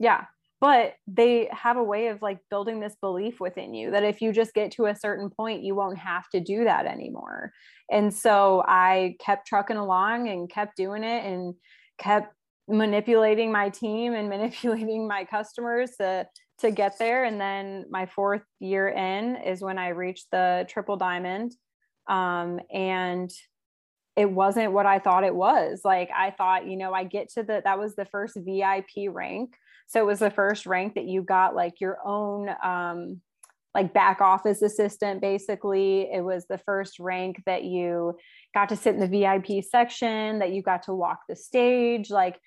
Yeah. But they have a way of like building this belief within you that if you just get to a certain point you won't have to do that anymore. And so i kept trucking along and kept doing it and kept manipulating my team and manipulating my customers to to get there. And then my fourth year in is when i reached the triple diamond um, and it wasn't what i thought it was. Like i thought you know i get to the that was the first vip rank so it was the first rank that you got like your own um, like back office assistant basically. It was the first rank that you got to sit in the vip section that you got to walk the stage. Like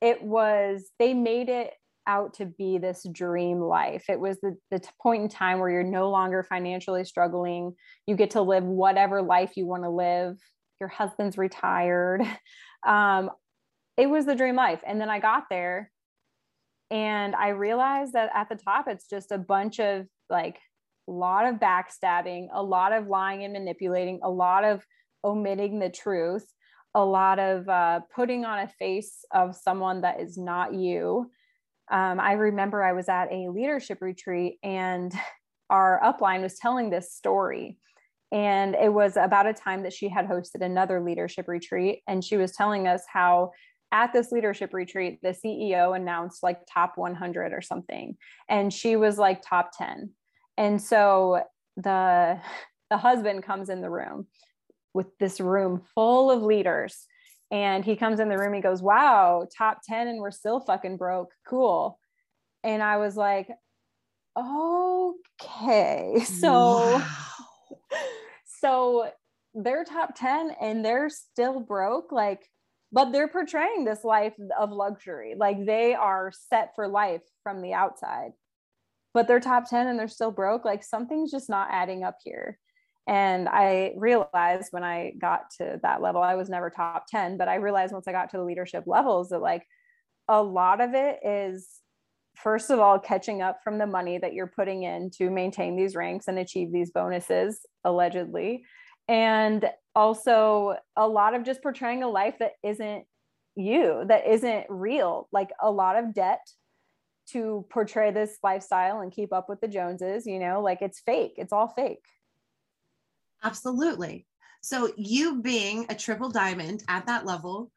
it was they made it out to be this dream life. It was the, the point in time where you're no longer financially struggling. You get to live whatever life you want to live. Your husband's retired. Um, it was the dream life. And then i got there and I realized that at the top, it's just a bunch of like a lot of backstabbing, a lot of lying and manipulating, a lot of omitting the truth, a lot of uh, putting on a face of someone that is not you. Um, I remember I was at a leadership retreat and our upline was telling this story. And it was about a time that she had hosted another leadership retreat. And she was telling us how at this leadership retreat, the CEO announced like top 100 or something, and she was like top 10. And so the the husband comes in the room with this room full of leaders, and he comes in the room. He goes, "Wow, top 10, and we're still fucking broke. Cool." And I was like, "Okay, so." Wow. So they're top 10 and they're still broke like but they're portraying this life of luxury. Like they are set for life from the outside but they're top 10 and they're still broke. Like something's just not adding up here. And i realized when i got to that level i was never top 10 but i realized once i got to the leadership levels that like a lot of it is first of all catching up from the money that you're putting in to maintain these ranks and achieve these bonuses allegedly and also a lot of just portraying a life that isn't you that isn't real. Like a lot of debt to portray this lifestyle and keep up with the joneses you know? Like it's fake. It's all fake. Absolutely. So you being a triple diamond at that level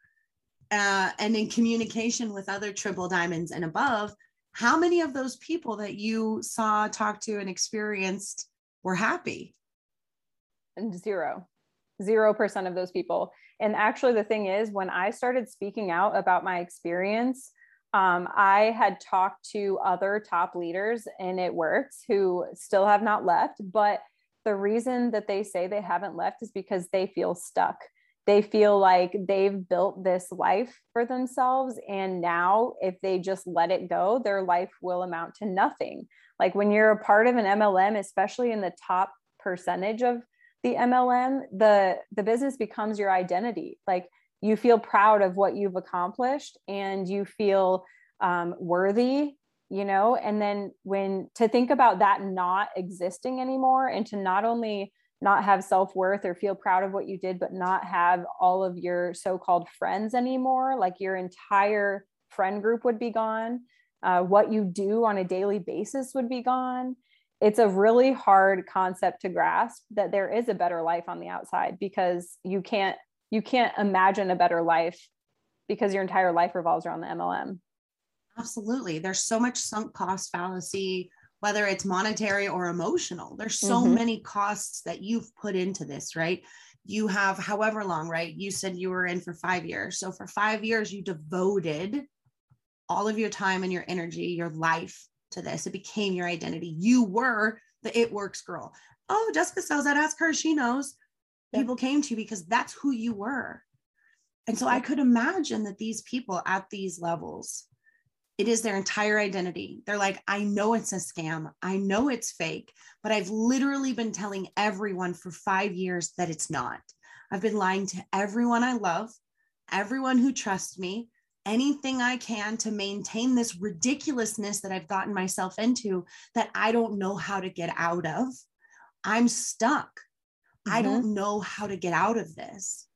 uh, and in communication with other triple diamonds and above how many of those people that you saw talked to and experienced were happy and zero zero percent of those people. And actually the thing is when i started speaking out about my experience um, i had talked to other top leaders and it works who still have not left. But the reason that they say they haven't left is because they feel stuck. They feel like they've built this life for themselves. And now if they just let it go their life will amount to nothing. Like when you're a part of an mlm especially in the top percentage of the MLM, the the business becomes your identity. Like you feel proud of what you've accomplished and you feel um, worthy you know and then when to think about that not existing anymore and to not only not have self-worth or feel proud of what you did but not have all of your so-called friends anymore like your entire friend group would be gone uh, what you do on a daily basis would be gone it's a really hard concept to grasp that there is a better life on the outside because you can't you can't imagine a better life because your entire life revolves around the MLM. Absolutely. There's so much sunk cost fallacy, whether it's monetary or emotional. There's so mm-hmm. many costs that you've put into this, right? You have however long, right? You said you were in for five years. So for five years, you devoted all of your time and your energy, your life to this. It became your identity. You were the it works girl. Oh, Jessica sells that. Ask her. She knows. People came to you because that's who you were. And so I could imagine that these people at these levels, it is their entire identity. They're like, I know it's a scam. I know it's fake, but I've literally been telling everyone for five years that it's not. I've been lying to everyone I love, everyone who trusts me, anything I can to maintain this ridiculousness that I've gotten myself into that I don't know how to get out of. I'm stuck. Mm-hmm. I don't know how to get out of this.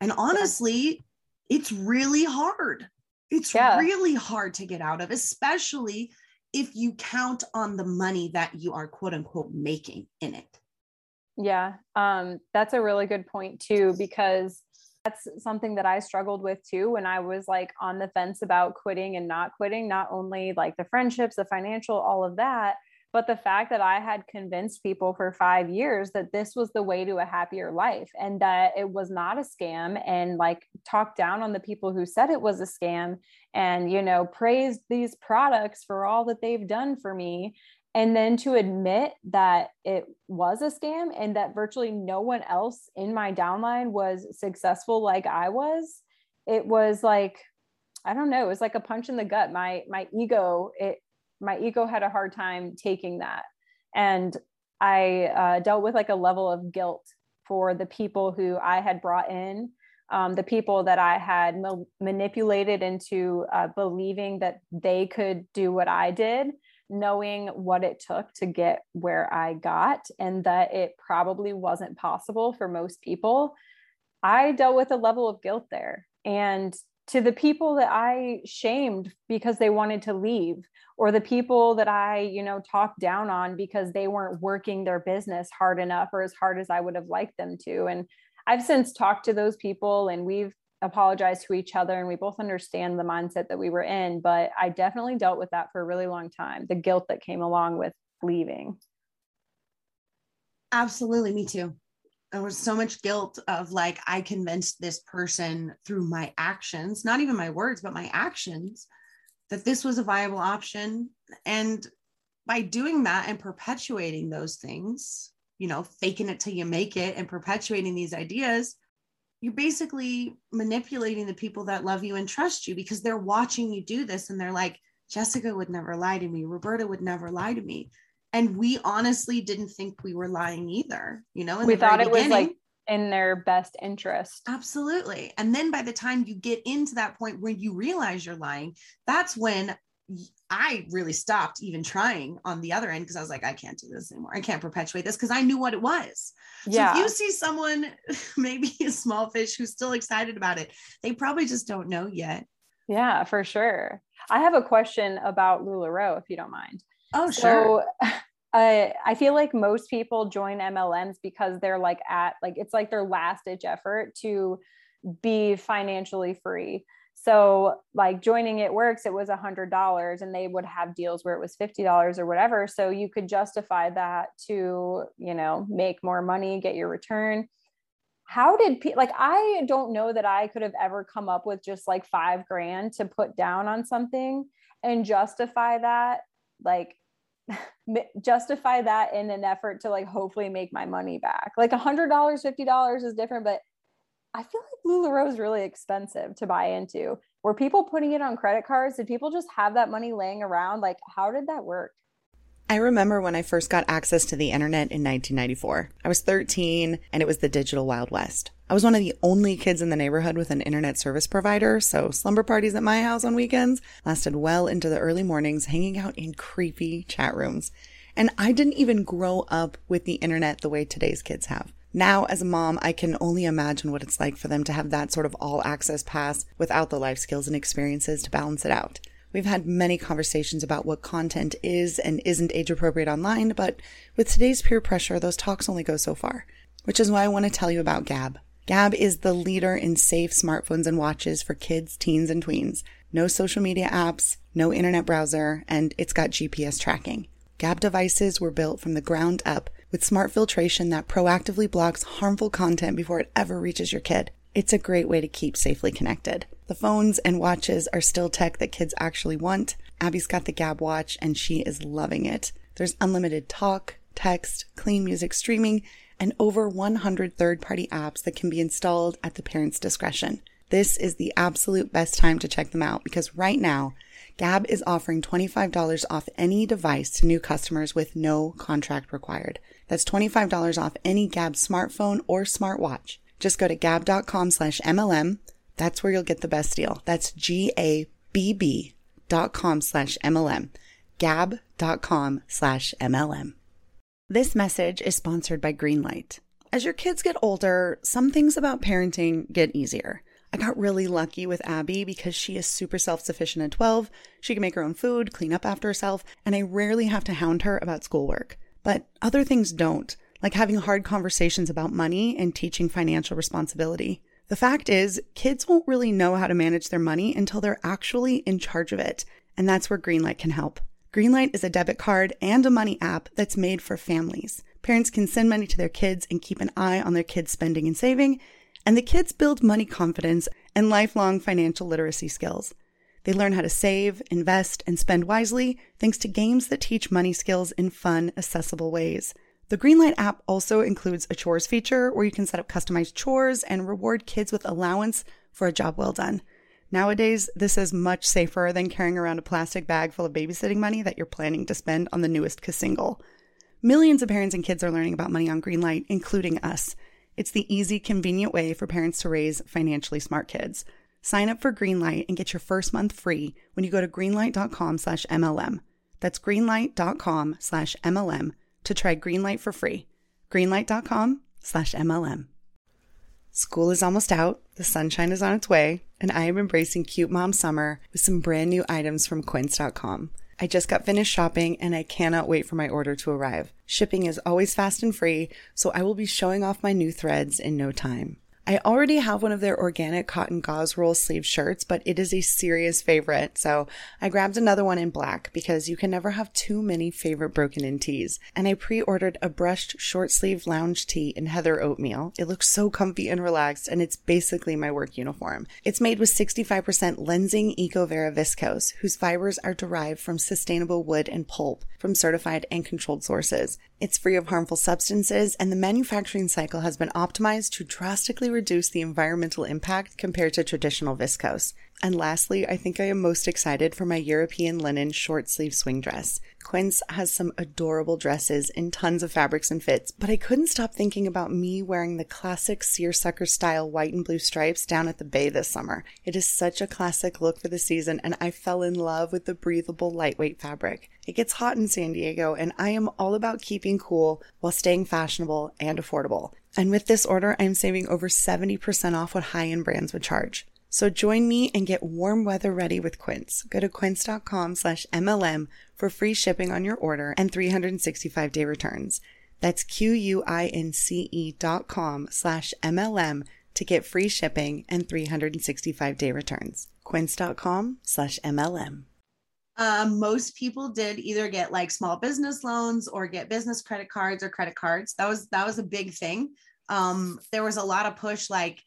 And honestly, yeah. it's really hard. It's yeah. really hard to get out of, especially if you count on the money that you are quote unquote making in it. Yeah, um, that's a really good point too, because that's something that I struggled with too when I was like on the fence about quitting and not quitting, not only like the friendships, the financial, all of that, but the fact that I had convinced people for five years that this was the way to a happier life and that it was not a scam and like talked down on the people who said it was a scam and, you know, praised these products for all that they've done for me and then to admit that it was a scam and that virtually no one else in my downline was successful like I was, it was like, I don't know, it was like a punch in the gut. My my ego, it my ego had a hard time taking that. And I uh, dealt with like a level of guilt for the people who I had brought in, um, the people that I had ma- manipulated into uh, believing that they could do what I did knowing what it took to get where I got and that it probably wasn't possible for most people, I dealt with a level of guilt there. And to the people that I shamed because they wanted to leave, or the people that I, you know, talked down on because they weren't working their business hard enough or as hard as I would have liked them to. And I've since talked to those people and we've apologize to each other and we both understand the mindset that we were in but i definitely dealt with that for a really long time the guilt that came along with leaving. Absolutely me too. There was so much guilt of like i convinced this person through my actions not even my words but my actions that this was a viable option. And by doing that and perpetuating those things you know faking it till you make it and perpetuating these ideas you're basically manipulating the people that love you and trust you because they're watching you do this and they're like, Jessica would never lie to me. Roberta would never lie to me. And we honestly didn't think we were lying either. You know, we thought it was like in their best interest. Absolutely. And then by the time you get into that point where you realize you're lying, that's when I really stopped even trying on the other end because I was like, I can't do this anymore. I can't perpetuate this because I knew what it was. Yeah. So if you see someone, maybe a small fish who's still excited about it, they probably just don't know yet. Yeah, for sure. I have a question about LuLaRoe, if you don't mind. Oh, sure. So, I I feel like most people join MLMs because they're like at like it's like their last ditch effort to be financially free. So like joining it works, it was a hundred dollars and they would have deals where it was $50 or whatever. So you could justify that to, you know, make more money, get your return. How did pe- like I don't know that I could have ever come up with just like five grand to put down on something and justify that like justify that in an effort to like hopefully make my money back. Like a hundred dollars, fifty dollars is different, but I feel like LuLaRoe is really expensive to buy into. Were people putting it on credit cards? Did people just have that money laying around? Like, how did that work? I remember when I first got access to the internet in 1994. I was 13 and it was the digital Wild West. I was one of the only kids in the neighborhood with an internet service provider, so slumber parties at my house on weekends lasted well into the early mornings, hanging out in creepy chat rooms. And I didn't even grow up with the internet the way today's kids have. Now, as a mom, I can only imagine what it's like for them to have that sort of all access pass without the life skills and experiences to balance it out. We've had many conversations about what content is and isn't age appropriate online, but with today's peer pressure, those talks only go so far. Which is why I want to tell you about Gabb. Gabb is the leader in safe smartphones and watches for kids, teens, and tweens. No social media apps, no internet browser, and it's got GPS tracking. Gabb devices were built from the ground up with smart filtration that proactively blocks harmful content before it ever reaches your kid. It's a great way to keep safely connected. The phones and watches are still tech that kids actually want. Abby's got the Gabb watch and she is loving it. There's unlimited talk, text, clean music streaming, and over 100 third party apps that can be installed at the parent's discretion. This is the absolute best time to check them out because right now, Gabb is offering $25 off any device to new customers with no contract required. That's $25 off any Gabb smartphone or smartwatch. Just go to gabb.com slash MLM. That's where you'll get the best deal. That's G-A-B-B dot com slash MLM. Gabb.com slash MLM. This message is sponsored by Greenlight. As your kids get older, some things about parenting get easier. I got really lucky with Abby because she is super self sufficient at 12. She can make her own food, clean up after herself, and I rarely have to hound her about schoolwork. But other things don't, like having hard conversations about money and teaching financial responsibility. The fact is, kids won't really know how to manage their money until they're actually in charge of it, and that's where Greenlight can help. Greenlight is a debit card and a money app that's made for families. Parents can send money to their kids and keep an eye on their kids' spending and saving, and the kids build money confidence and lifelong financial literacy skills. They learn how to save, invest, and spend wisely thanks to games that teach money skills in fun, accessible ways. The Greenlight app also includes a chores feature where you can set up customized chores and reward kids with allowance for a job well done. Nowadays, this is much safer than carrying around a plastic bag full of babysitting money that you're planning to spend on the newest cassingle. Millions of parents and kids are learning about money on Greenlight, including us. It's the easy, convenient way for parents to raise financially smart kids. Sign up for Greenlight and get your first month free when you go to greenlight.com slash MLM. That's greenlight.com slash MLM to try Greenlight for free. Greenlight.com slash MLM. School is almost out, the sunshine is on its way, and I am embracing cute mom summer with some brand new items from quince.com. I just got finished shopping and I cannot wait for my order to arrive. Shipping is always fast and free, so I will be showing off my new threads in no time. I already have one of their organic cotton gauze roll sleeve shirts, but it is a serious favorite. So I grabbed another one in black because you can never have too many favorite broken in tees. And I pre-ordered a brushed short sleeve lounge tee in heather oatmeal. It looks so comfy and relaxed and it's basically my work uniform. It's made with 65% Lenzing EcoVero viscose, whose fibers are derived from sustainable wood and pulp from certified and controlled sources. It's free of harmful substances, and the manufacturing cycle has been optimized to drastically reduce the environmental impact compared to traditional viscose. And lastly, I think I am most excited for my European linen short sleeve swing dress. Quince has some adorable dresses in tons of fabrics and fits, but I couldn't stop thinking about me wearing the classic seersucker style white and blue stripes down at the bay this summer. It is such a classic look for the season, and I fell in love with the breathable, lightweight fabric. It gets hot in San Diego, and I am all about keeping cool while staying fashionable and affordable. And with this order, I'm saving over 70% off what high end brands would charge. So join me and get warm weather ready with Quince. Go to quince.com slash MLM for free shipping on your order and 365 day returns. That's Q-U-I-N-C-E dot com slash MLM to get free shipping and 365 day returns. Quince.com slash MLM. Um, most people did either get like small business loans or get business credit cards or credit cards. That was that was a big thing. Um, there was a lot of push like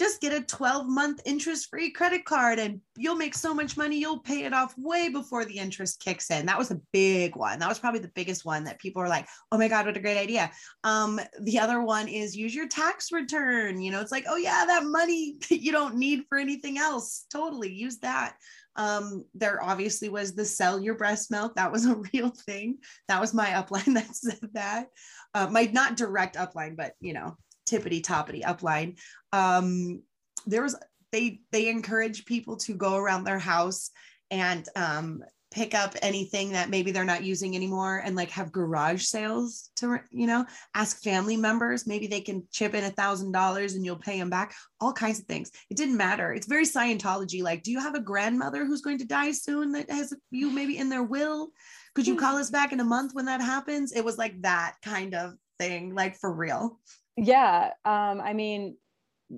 just get a 12 month interest free credit card and you'll make so much money you'll pay it off way before the interest kicks in. That was a big one. That was probably the biggest one that people were like oh my god what a great idea. Um the other one is use your tax return. You know it's like oh yeah that money you don't need for anything else. Totally use that. Um there obviously was the sell your breast milk. That was a real thing. That was my upline that said that. Uh, my not direct upline but you know tippity toppity upline. Um, there was they they encourage people to go around their house and um, pick up anything that maybe they're not using anymore and like have garage sales to you know ask family members. Maybe they can chip in a thousand dollars and you'll pay them back. All kinds of things. It didn't matter. It's very scientology like do you have a grandmother who's going to die soon that has you maybe in their will? Could you call us back in a month when that happens? It was like that kind of thing like for real yeah um i mean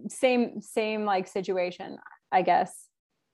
same same like situation i guess.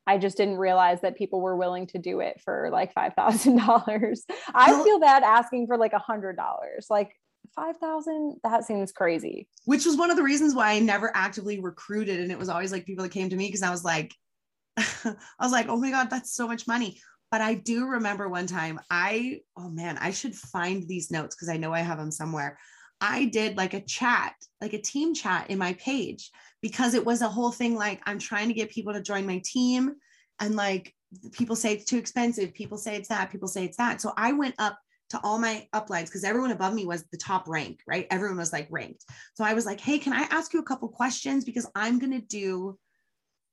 I just didn't realize that people were willing to do it for like five thousand dollars. I feel bad asking for like a hundred dollars like five thousand? That seems crazy. Which was one of the reasons why i never actively recruited and it was always like people that came to me because i was like i was like oh my god that's so much money. But i do remember one time i oh man i should find these notes because i know i have them somewhere I did like a chat, like a team chat in my page because it was a whole thing like I'm trying to get people to join my team and like people say it's too expensive, people say it's that, people say it's that. So I went up to all my uplines because everyone above me was the top rank, right? Everyone was like ranked. So I was like, hey, can I ask you a couple questions? Because I'm going to do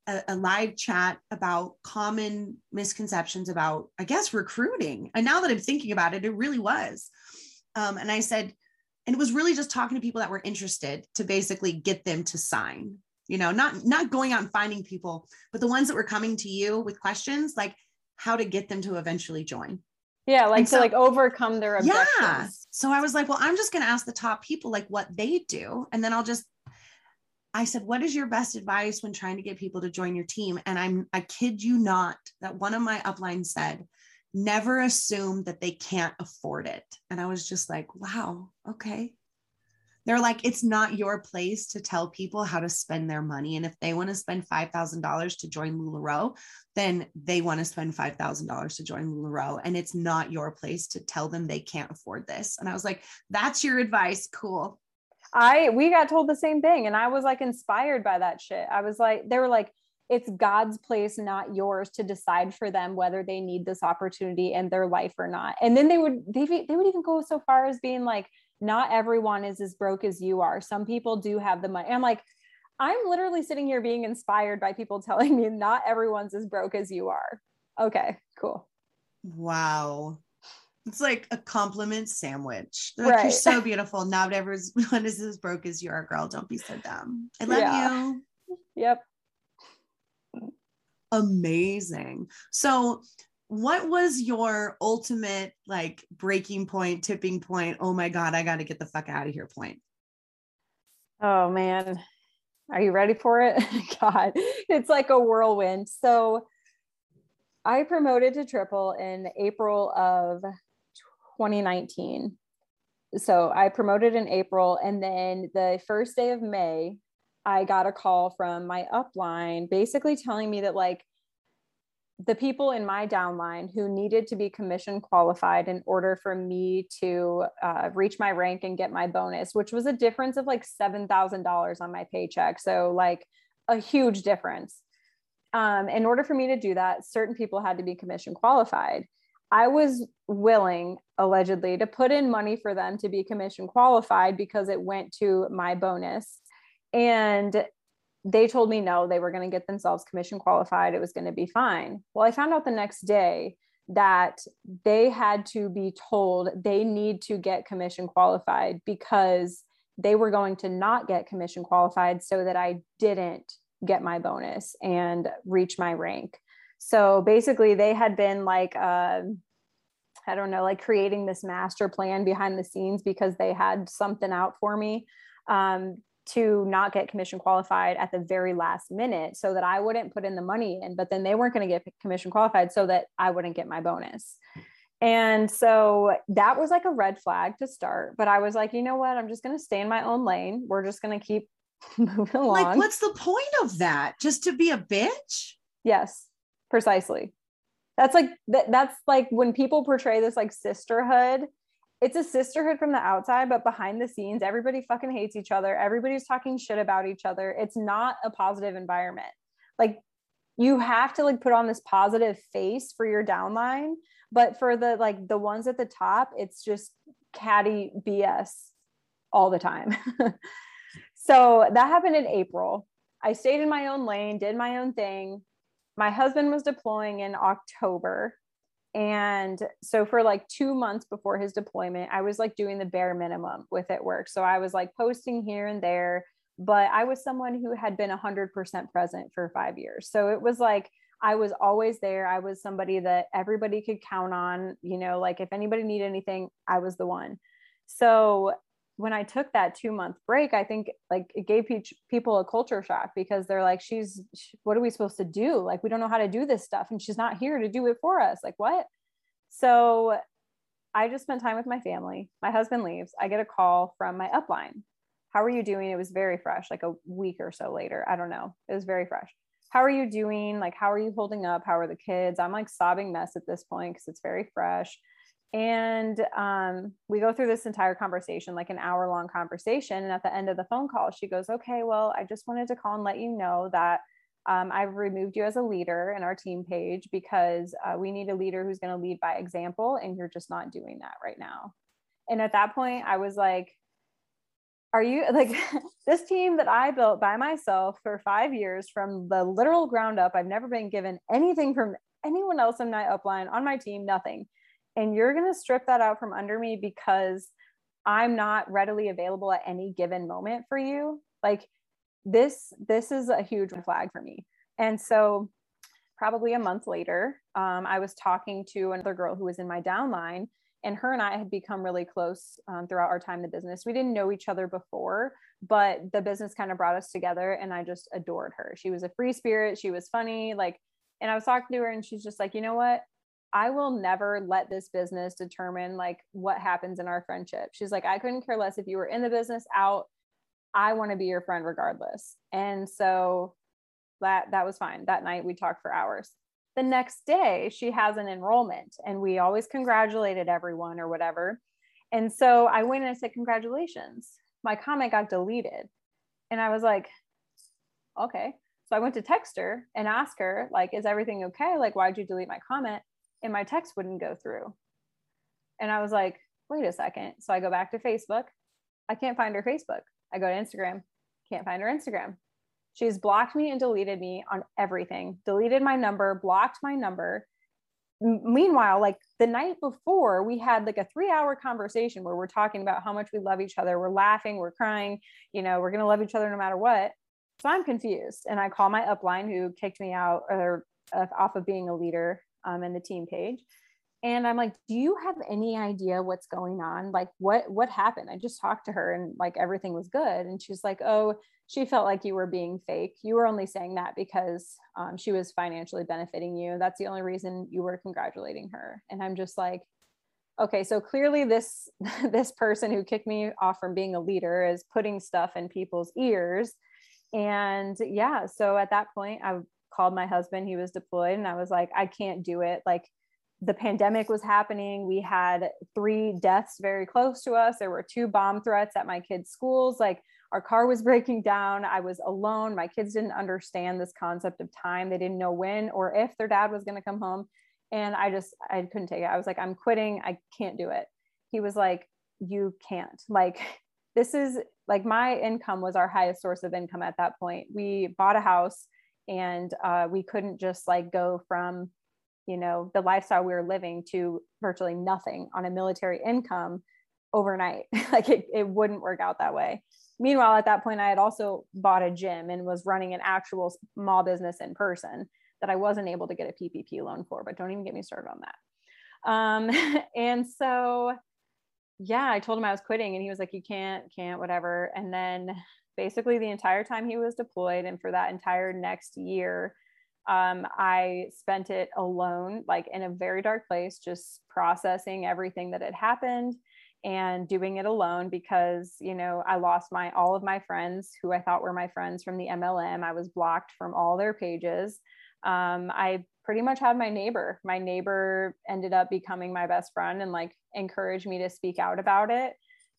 a, a, live chat about common misconceptions about, I guess, recruiting. And now that I'm thinking about it, it really was. Um, and I said, and it was really just talking to people that were interested to basically get them to sign you know, not not going out and finding people, but the ones that were coming to you with questions, like how to get them to eventually join. Yeah, like to like overcome their objections. Yeah. So I was like, well, I'm just going to ask the top people like what they do. And then I'll just, I said, what is your best advice when trying to get people to join your team? And I'm, I kid you not, that one of my uplines said, never assume that they can't afford it. And I was just like, wow, okay. They're like, it's not your place to tell people how to spend their money. And if they want to spend $5,000 to join LuLaRoe, then they want to spend $5,000 to join LuLaRoe. And it's not your place to tell them they can't afford this. And I was like, that's your advice. Cool. I we got told the same thing and I was like inspired by that shit. I was like they were like it's God's place not yours to decide for them whether they need this opportunity in their life or not. And then they would they they would even go so far as being like not everyone is as broke as you are. Some people do have the money. I'm like I'm literally sitting here being inspired by people telling me not everyone's as broke as you are. Okay, cool. Wow. It's like a compliment sandwich. Like, Right. You're so beautiful. Not everyone is as broke as you are, girl. Don't be so dumb. I love Yeah. you. Yep. Amazing. So, what was your ultimate like breaking point, tipping point? Oh my God, I got to get the fuck out of here point. Oh man, are you ready for it? God, it's like a whirlwind. So I promoted to triple in April of 2019. So I promoted in April, and then the first day of May, I got a call from my upline basically telling me that like the people in my downline who needed to be commission qualified in order for me to uh, reach my rank and get my bonus, which was a difference of like $7,000 on my paycheck. So, like, a huge difference. Um, in order for me to do that, certain people had to be commission qualified. I was willing, allegedly, to put in money for them to be commission qualified because it went to my bonus. And they told me no, they were going to get themselves commission qualified. It was going to be fine. Well, I found out the next day that they had to be told they need to get commission qualified because they were going to not get commission qualified so that I didn't get my bonus and reach my rank. So basically, they had been like, uh, I don't know, like creating this master plan behind the scenes because they had something out for me. Um, to not get commission qualified at the very last minute so that I wouldn't put in the money in, but then they weren't going to get commission qualified so that I wouldn't get my bonus. And so that was like a red flag to start. But I was like, you know what? I'm just going to stay in my own lane. We're just going to keep moving along. Like, what's the point of that? Just to be a bitch? Yes, precisely. That's like that, that's like when people portray this like sisterhood, it's a sisterhood from the outside, but behind the scenes, everybody fucking hates each other. Everybody's talking shit about each other. It's not a positive environment. Like you have to like put on this positive face for your downline, but for the like the ones at the top, it's just catty BS all the time. so that happened in April. I stayed in my own lane, did my own thing. My husband was deploying in October. And so for like two months before his deployment, I was like doing the bare minimum with it work. So I was like posting here and there, but I was someone who had been 100% present for five years. So it was like I was always there. I was somebody that everybody could count on. You know, like if anybody needed anything, I was the one. So when I took that two month break, I think like it gave pe- people a culture shock because they're like, she's, sh- what are we supposed to do? Like, we don't know how to do this stuff and she's not here to do it for us. Like, what? So I just spent time with my family. My husband leaves. I get a call from my upline. How are you doing? It was very fresh, like a week or so later. I don't know. It was very fresh. How are you doing? Like, how are you holding up? How are the kids? I'm like sobbing mess at this point because it's very fresh and um, we go through this entire conversation like an hour long conversation. And at the end of the phone call she goes okay well i just wanted to call and let you know that um, i've removed you as a leader in our team page because uh, we need a leader who's going to lead by example and you're just not doing that right now. And at that point i was like are you like this team that i built by myself for five years from the literal ground up i've never been given anything from anyone else in my upline on my team nothing and you're going to strip that out from under me because I'm not readily available at any given moment for you. Like, this this is a huge flag for me. And so probably a month later um, i was talking to another girl who was in my downline and her and i had become really close um, throughout our time in the business. We didn't know each other before but the business kind of brought us together and i just adored her. She was a free spirit. She was funny like and i was talking to her and she's just like you know what I will never let this business determine like what happens in our friendship. She's like, I couldn't care less if you were in the business, out. I want to be your friend regardless. And so that that was fine. That night we talked for hours. The next day she has an enrollment and we always congratulated everyone or whatever. And so I went and I said, Congratulations. My comment got deleted. And I was like, okay. So I went to text her and ask her, like, is everything okay? Like, why'd you delete my comment? And my text wouldn't go through. And I was like, wait a second. So I go back to Facebook. I can't find her Facebook. I go to Instagram. Can't find her Instagram. She's blocked me and deleted me on everything, deleted my number, blocked my number. M- meanwhile, like the night before, we had like a three hour conversation where we're talking about how much we love each other. We're laughing, we're crying, you know, we're going to love each other no matter what. So I'm confused. And I call my upline who kicked me out or uh, off of being a leader um, and the team page. And i'm like do you have any idea what's going on? Like what what happened? I just talked to her and like everything was good. And she's like oh she felt like you were being fake. You were only saying that because um, she was financially benefiting you. That's the only reason you were congratulating her. And i'm just like okay so clearly this this person who kicked me off from being a leader is putting stuff in people's ears. And yeah so at that point i called my husband he was deployed and i was like i can't do it. Like the pandemic was happening. We had three deaths very close to us. There were two bomb threats at my kids schools. Like our car was breaking down. I was alone. My kids didn't understand this concept of time. They didn't know when or if their dad was going to come home. And i just i couldn't take it. I was like i'm quitting. I can't do it. He was like you can't. Like this is like my income was our highest source of income at that point. We bought a house and uh, we couldn't just like go from you know the lifestyle we were living to virtually nothing on a military income overnight. Like it, it wouldn't work out that way. Meanwhile at that point i had also bought a gym and was running an actual small business in person that i wasn't able to get a ppp loan for but don't even get me started on that. Um, and so yeah i told him i was quitting and he was like you can't can't whatever. And then basically the entire time he was deployed and for that entire next year um, i spent it alone like in a very dark place just processing everything that had happened and doing it alone because you know i lost my all of my friends who i thought were my friends from the mlm i was blocked from all their pages. Um, i pretty much had my neighbor. My neighbor ended up becoming my best friend and like encouraged me to speak out about it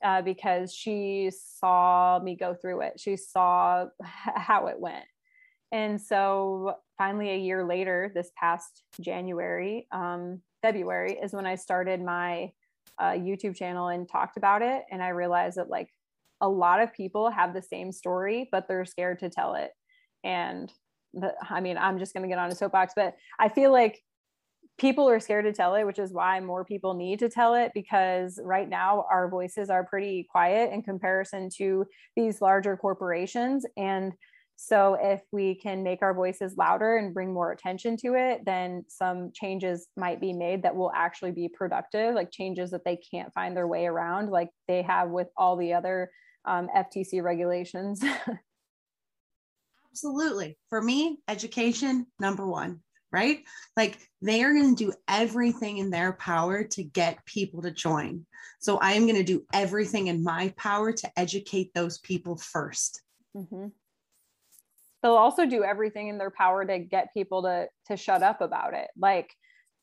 uh, because she saw me go through it. She saw how it went. And so finally, a year later, this past January, um, February, is when I started my uh, YouTube channel and talked about it. And I realized that like a lot of people have the same story, but they're scared to tell it. And the, I mean, I'm just going to get on a soapbox, but I feel like people are scared to tell it, which is why more people need to tell it because right now our voices are pretty quiet in comparison to these larger corporations. And so if we can make our voices louder and bring more attention to it, then some changes might be made that will actually be productive, like changes that they can't find their way around, like they have with all the other um, FTC regulations. Absolutely. For me, education, number one right? Like they are going to do everything in their power to get people to join. So I am going to do everything in my power to educate those people 1st mm-hmm. They'll also do everything in their power to get people to to shut up about it. Like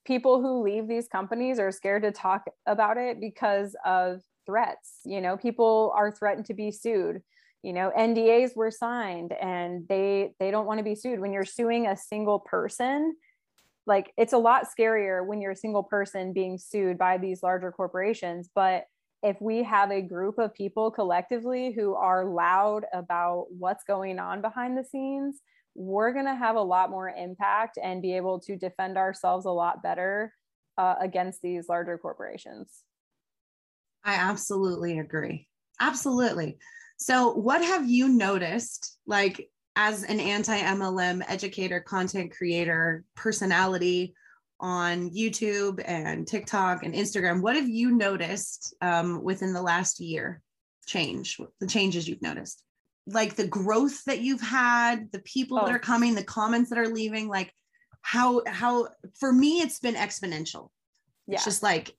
people who leave these companies are scared to talk about it because of threats. You know, people are threatened to be sued you know ndas were signed and they they don't want to be sued. When you're suing a single person like it's a lot scarier when you're a single person being sued by these larger corporations. But if we have a group of people collectively who are loud about what's going on behind the scenes we're going to have a lot more impact and be able to defend ourselves a lot better uh, against these larger corporations. I absolutely agree. Absolutely So, what have you noticed, like as an anti MLM educator, content creator, personality on YouTube and TikTok and Instagram? What have you noticed um, within the last year? Change, the changes you've noticed, like the growth that you've had, the people oh. that are coming, the comments that are leaving, like how how for me it's been exponential. Yeah. It's just like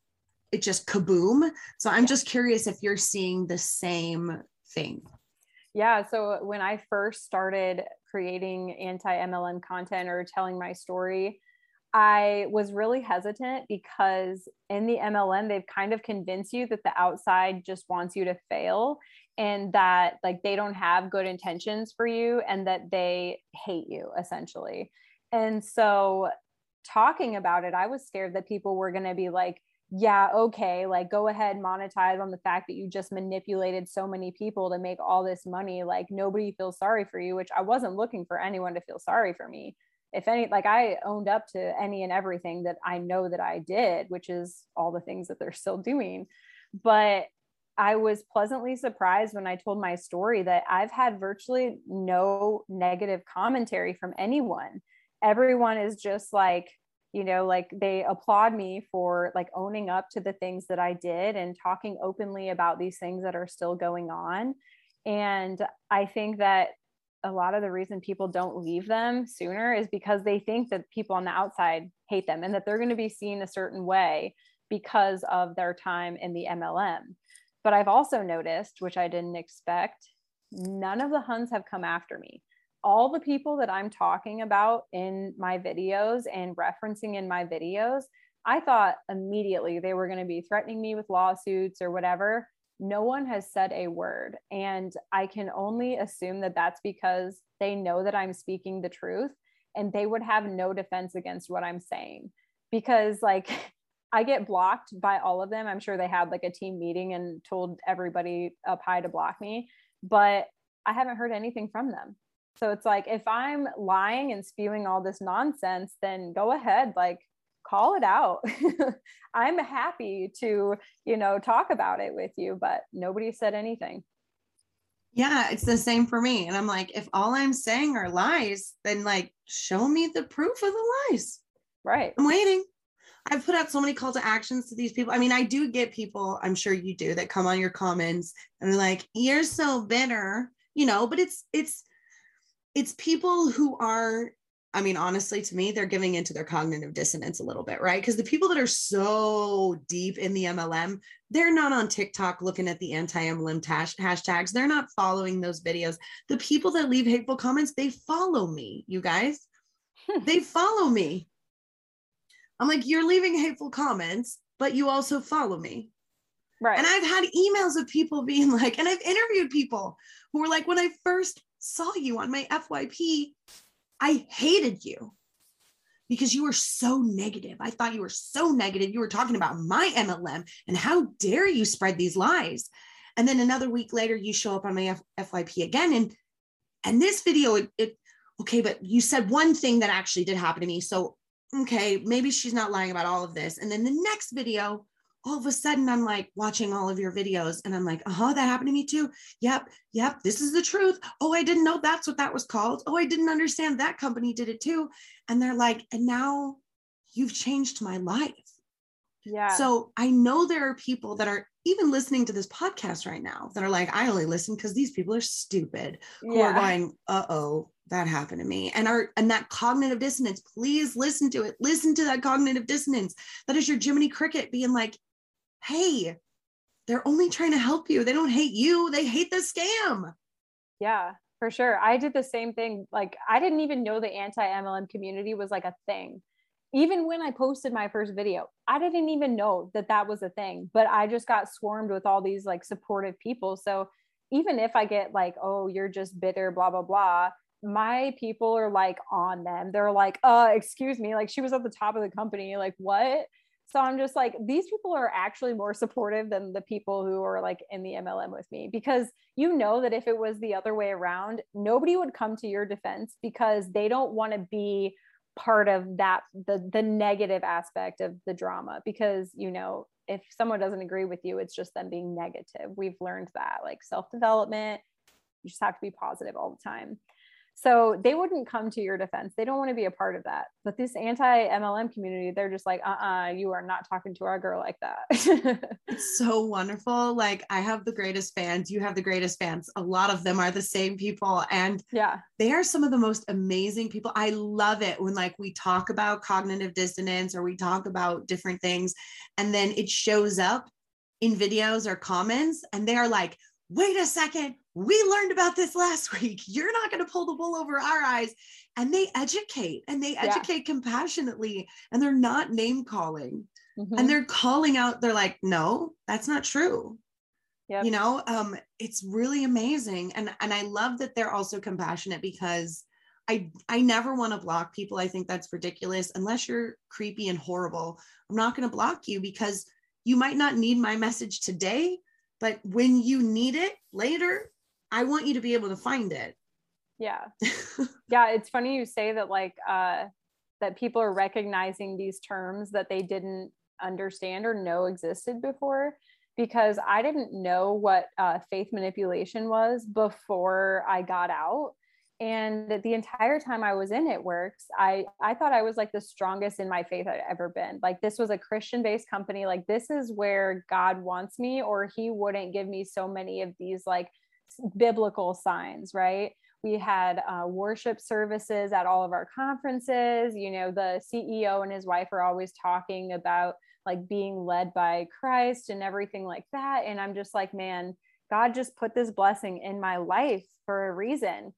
it just kaboom. So I'm yeah. just curious if you're seeing the same thing. Yeah. So when I first started creating anti MLM content or telling my story, I was really hesitant because in the MLM, they've kind of convinced you that the outside just wants you to fail and that like they don't have good intentions for you and that they hate you essentially. And so talking about it, I was scared that people were going to be like, yeah, okay, like go ahead, monetize on the fact that you just manipulated so many people to make all this money. Like nobody feels sorry for you, which I wasn't looking for anyone to feel sorry for me. If any, like I owned up to any and everything that I know that I did, which is all the things that they're still doing. But I was pleasantly surprised when I told my story that I've had virtually no negative commentary from anyone. Everyone is just like, you know like they applaud me for like owning up to the things that i did and talking openly about these things that are still going on and i think that a lot of the reason people don't leave them sooner is because they think that people on the outside hate them and that they're going to be seen a certain way because of their time in the MLM. But I've also noticed, which I didn't expect, none of the Huns have come after me all the people that I'm talking about in my videos and referencing in my videos, I thought immediately they were going to be threatening me with lawsuits or whatever. No one has said a word. And I can only assume that that's because they know that I'm speaking the truth and they would have no defense against what I'm saying. Because, like, I get blocked by all of them. I'm sure they had like a team meeting and told everybody up high to block me, but I haven't heard anything from them. So it's like if I'm lying and spewing all this nonsense, then go ahead, like call it out. I'm happy to, you know, talk about it with you, but nobody said anything. Yeah, it's the same for me. And I'm like, if all I'm saying are lies, then like show me the proof of the lies. Right. I'm waiting. I've put out so many call to actions to these people. I mean, I do get people, I'm sure you do, that come on your comments and they're like, you're so bitter, you know, but it's it's it's people who are I mean, honestly, to me, they're giving into their cognitive dissonance a little bit, right? Because the people that are so deep in the MLM, they're not on TikTok looking at the anti MLM hash- hashtags. They're not following those videos. The people that leave hateful comments, they follow me, you guys. they follow me. I'm like, you're leaving hateful comments, but you also follow me. Right. And I've had emails of people being like, and I've interviewed people who were like, when I first saw you on my FYP, I hated you because you were so negative. I thought you were so negative. You were talking about my MLM and how dare you spread these lies. And then another week later, you show up on my F- FYP again. And and this video, it, it okay, but you said one thing that actually did happen to me. So okay, maybe she's not lying about all of this. And then the next video, all of a sudden I'm like watching all of your videos and I'm like, uh-huh, that happened to me too. Yep, yep, this is the truth. Oh, I didn't know that's what that was called. Oh, I didn't understand that company did it too. And they're like, and now you've changed my life. Yeah. So I know there are people that are even listening to this podcast right now that are like, I only listen because these people are stupid who yeah. are going, uh-oh, that happened to me and our and that cognitive dissonance please listen to it listen to that cognitive dissonance that is your jiminy cricket being like hey, they're only trying to help you. They don't hate you, they hate the scam. Yeah, for sure. I did the same thing. Like, I didn't even know the anti MLM community was like a thing. Even when I posted my first video, I didn't even know that that was a thing, but I just got swarmed with all these like supportive people. So even if I get like, oh, you're just bitter, blah, blah, blah, my people are like on them. They're like, uh, excuse me, like she was at the top of the company. Like, what? So I'm just like, these people are actually more supportive than the people who are like in the MLM with me because you know that if it was the other way around, nobody would come to your defense because they don't want to be part of that the the negative aspect of the drama because you know if someone doesn't agree with you it's just them being negative we've learned that like self development You just have to be positive all the time. So they wouldn't come to your defense. They don't want to be a part of that. But this anti MLM community, they're just like, uh uh-uh, uh you are not talking to our girl like that. it's so wonderful. Like, I have the greatest fans. You have the greatest fans. A lot of them are the same people. And yeah, they are some of the most amazing people. I love it when, like, we talk about cognitive dissonance or we talk about different things, and then it shows up in videos or comments, and they are like, wait a second, we learned about this last week. You're not going to pull the wool over our eyes. And they educate and they educate yeah. compassionately and they're not name calling. Mm-hmm. And they're calling out, they're like, no, that's not true. Yep. You know, um, it's really amazing. And and I love that they're also compassionate because I I never want to block people. I think that's ridiculous unless you're creepy and horrible. I'm not going to block you because you might not need my message today, but when you need it later, I want you to be able to find it. Yeah. yeah. It's funny you say that, like, uh, that people are recognizing these terms that they didn't understand or know existed before because I didn't know what uh, faith manipulation was before I got out. And the entire time I was in It Works, I, I thought I was like the strongest in my faith I'd ever been. Like, this was a Christian based company. Like, this is where God wants me, or He wouldn't give me so many of these like biblical signs, right? We had uh, worship services at all of our conferences. You know, the CEO and his wife are always talking about like being led by Christ and everything like that. And I'm just like, man, God just put this blessing in my life for a reason.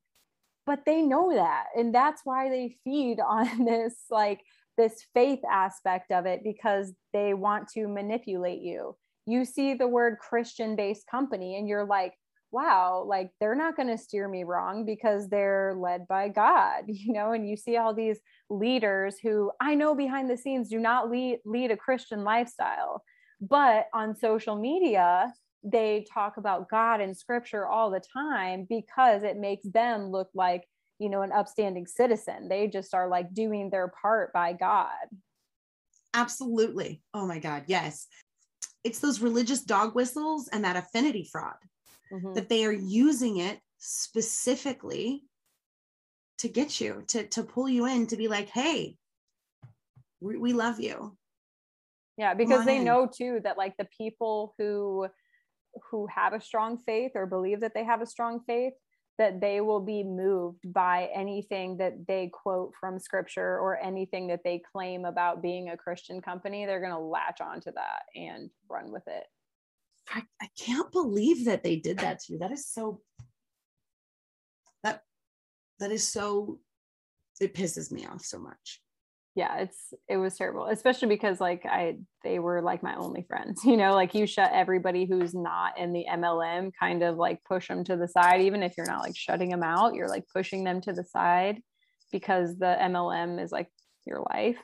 But they know that. And that's why they feed on this, like, this faith aspect of it because they want to manipulate you. You see the word Christian based company and you're like, wow, like they're not going to steer me wrong because they're led by God, you know, and you see all these leaders who I know behind the scenes do not lead, lead a Christian lifestyle, but on social media, they talk about God and scripture all the time because it makes them look like, you know, an upstanding citizen. They just are like doing their part by God. Absolutely. Oh my God. Yes. It's those religious dog whistles and that affinity fraud mm-hmm. that they are using it specifically to get you to to pull you in to be like hey we, we love you yeah because they in. know too that like the people who who have a strong faith or believe that they have a strong faith that they will be moved by anything that they quote from scripture or anything that they claim about being a christian company. They're going to latch onto that and run with it. I, I can't believe that they did that to you. That is so that that is so it pisses me off so much yeah it's it was terrible especially because like i they were like my only friends you know like you shut everybody who's not in the mlm kind of like push them to the side even if you're not like shutting them out you're like pushing them to the side because the mlm is like your life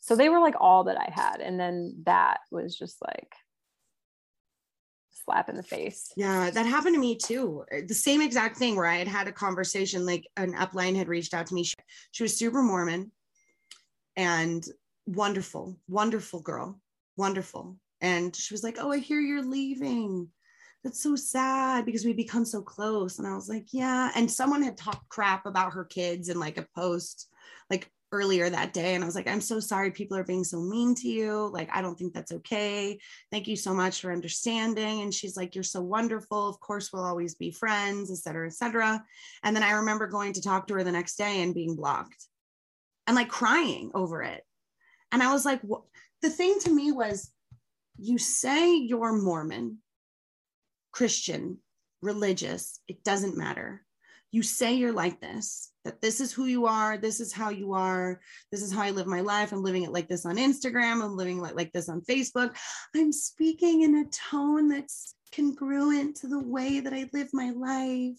so they were like all that i had and then that was just like slap in the face. Yeah, that happened to me too. Uh, the same exact thing where I had had a conversation, like an upline had reached out to me. She, she was super Mormon and wonderful, wonderful girl, wonderful. And she was like, Oh, I hear you're leaving. That's so sad because we become so close. And I was like, Yeah. And someone had talked crap about her kids in like a post, like earlier that day and I was like, I'm so sorry people are being so mean to you. Like, I don't think that's okay. Thank you so much for understanding. And she's like, You're so wonderful. Of course, we'll always be friends, et cetera, et cetera. And then I remember going to talk to her the next day and being blocked and like crying over it. And I was like, what? the thing to me was, you say you're Mormon, Christian, religious, it doesn't matter you say you're like this, that this is who you are, this is how you are, this is how I live my life. I'm living it like this on Instagram, I'm living it like this on Facebook. I'm speaking in a tone that's congruent to the way that I live my life.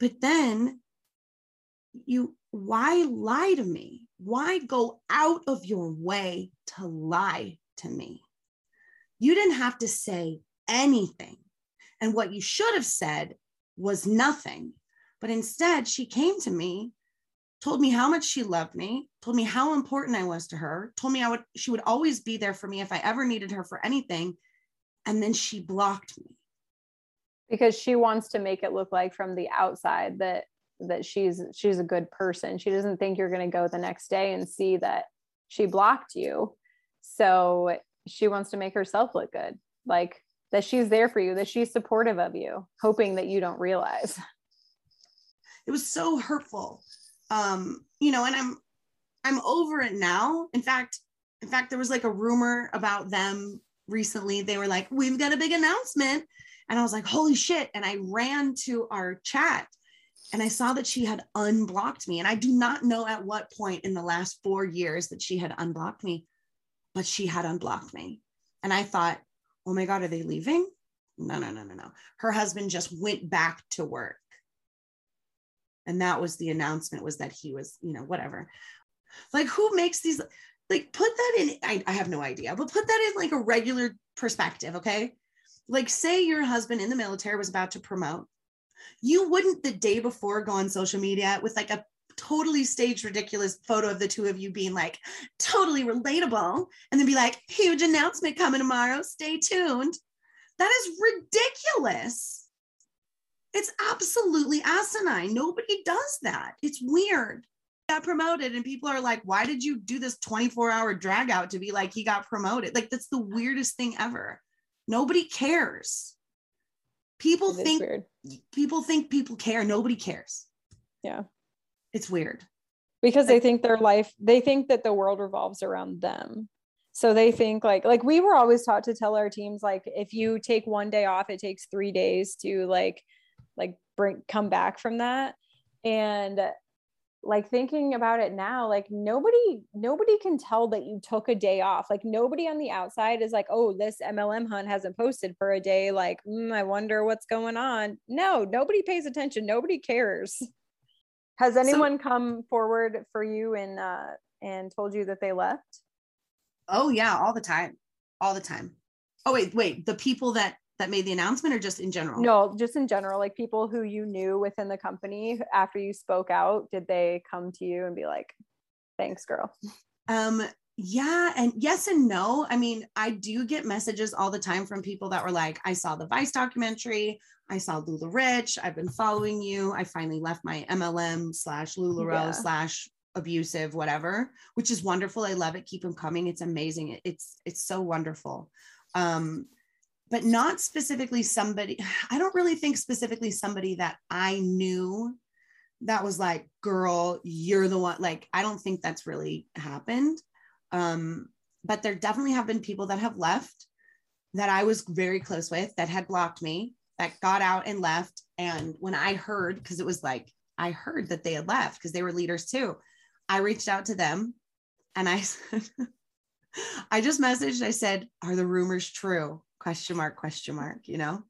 But then you, why lie to me? Why go out of your way to lie to me? You didn't have to say anything. And what you should have said was nothing but instead, she came to me, told me how much she loved me, told me how important I was to her, told me I would she would always be there for me if I ever needed her for anything, and then she blocked me. because she wants to make it look like from the outside that that she's she's a good person. She doesn't think you're going to go the next day and see that she blocked you. So she wants to make herself look good like that she's there for you that she's supportive of you hoping that you don't realize. It was so hurtful. Um you know and i'm i'm over it now. In fact in fact there was like a rumor about them recently. They were like we've got a big announcement. And i was like holy shit. And i ran to our chat and I saw that she had unblocked me. And I do not know at what point in the last four years that she had unblocked me, but she had unblocked me. And I thought, oh my God, are they leaving? No, no, no, no, no. Her husband just went back to work. And that was the announcement was that he was, you know, whatever. Like who makes these, like put that in, I, I have no idea, but put that in like a regular perspective, okay? Like say your husband in the military was about to promote you wouldn't the day before go on social media with like a totally staged ridiculous photo of the two of you being like totally relatable and then be like huge announcement coming tomorrow. Stay tuned. That is ridiculous. It's absolutely asinine. Nobody does that. It's weird. Got promoted and people are like why did you do this 24 hour drag out to be like he got promoted? Like that's the weirdest thing ever. Nobody cares people think people think people care. Nobody cares. Yeah. It's weird. Because they think their life they think that the world revolves around them. So they think like like we were always taught to tell our teams like if you take one day off it takes 3 days to like like bring come back from that. And like thinking about it now like nobody nobody can tell that you took a day off like nobody on the outside is like oh this mlm hunt hasn't posted for a day like mm, i wonder what's going on. No nobody pays attention nobody cares. Has anyone so, come forward for you and uh and told you that they left? Oh yeah all the time all the time. Oh wait wait the people that that made the announcement or just in general? No, just in general, like people who you knew within the company after you spoke out, did they come to you and be like, thanks, girl? Um, yeah, and yes and no. I mean, I do get messages all the time from people that were like, I saw the Vice documentary, I saw LuLaRich, I've been following you. I finally left my MLM slash LuLaRoe yeah. slash abusive, whatever, which is wonderful. I love it. Keep them coming. It's amazing. It's it's so wonderful. Um, but not specifically somebody i don't really think specifically somebody that i knew that was like girl you're the one like i don't think that's really happened. Um but there definitely have been people that have left that i was very close with that had blocked me that got out and left. And when i heard because it was like i heard that they had left because they were leaders too i reached out to them and i said i just messaged i said are the rumors true question mark question mark you know?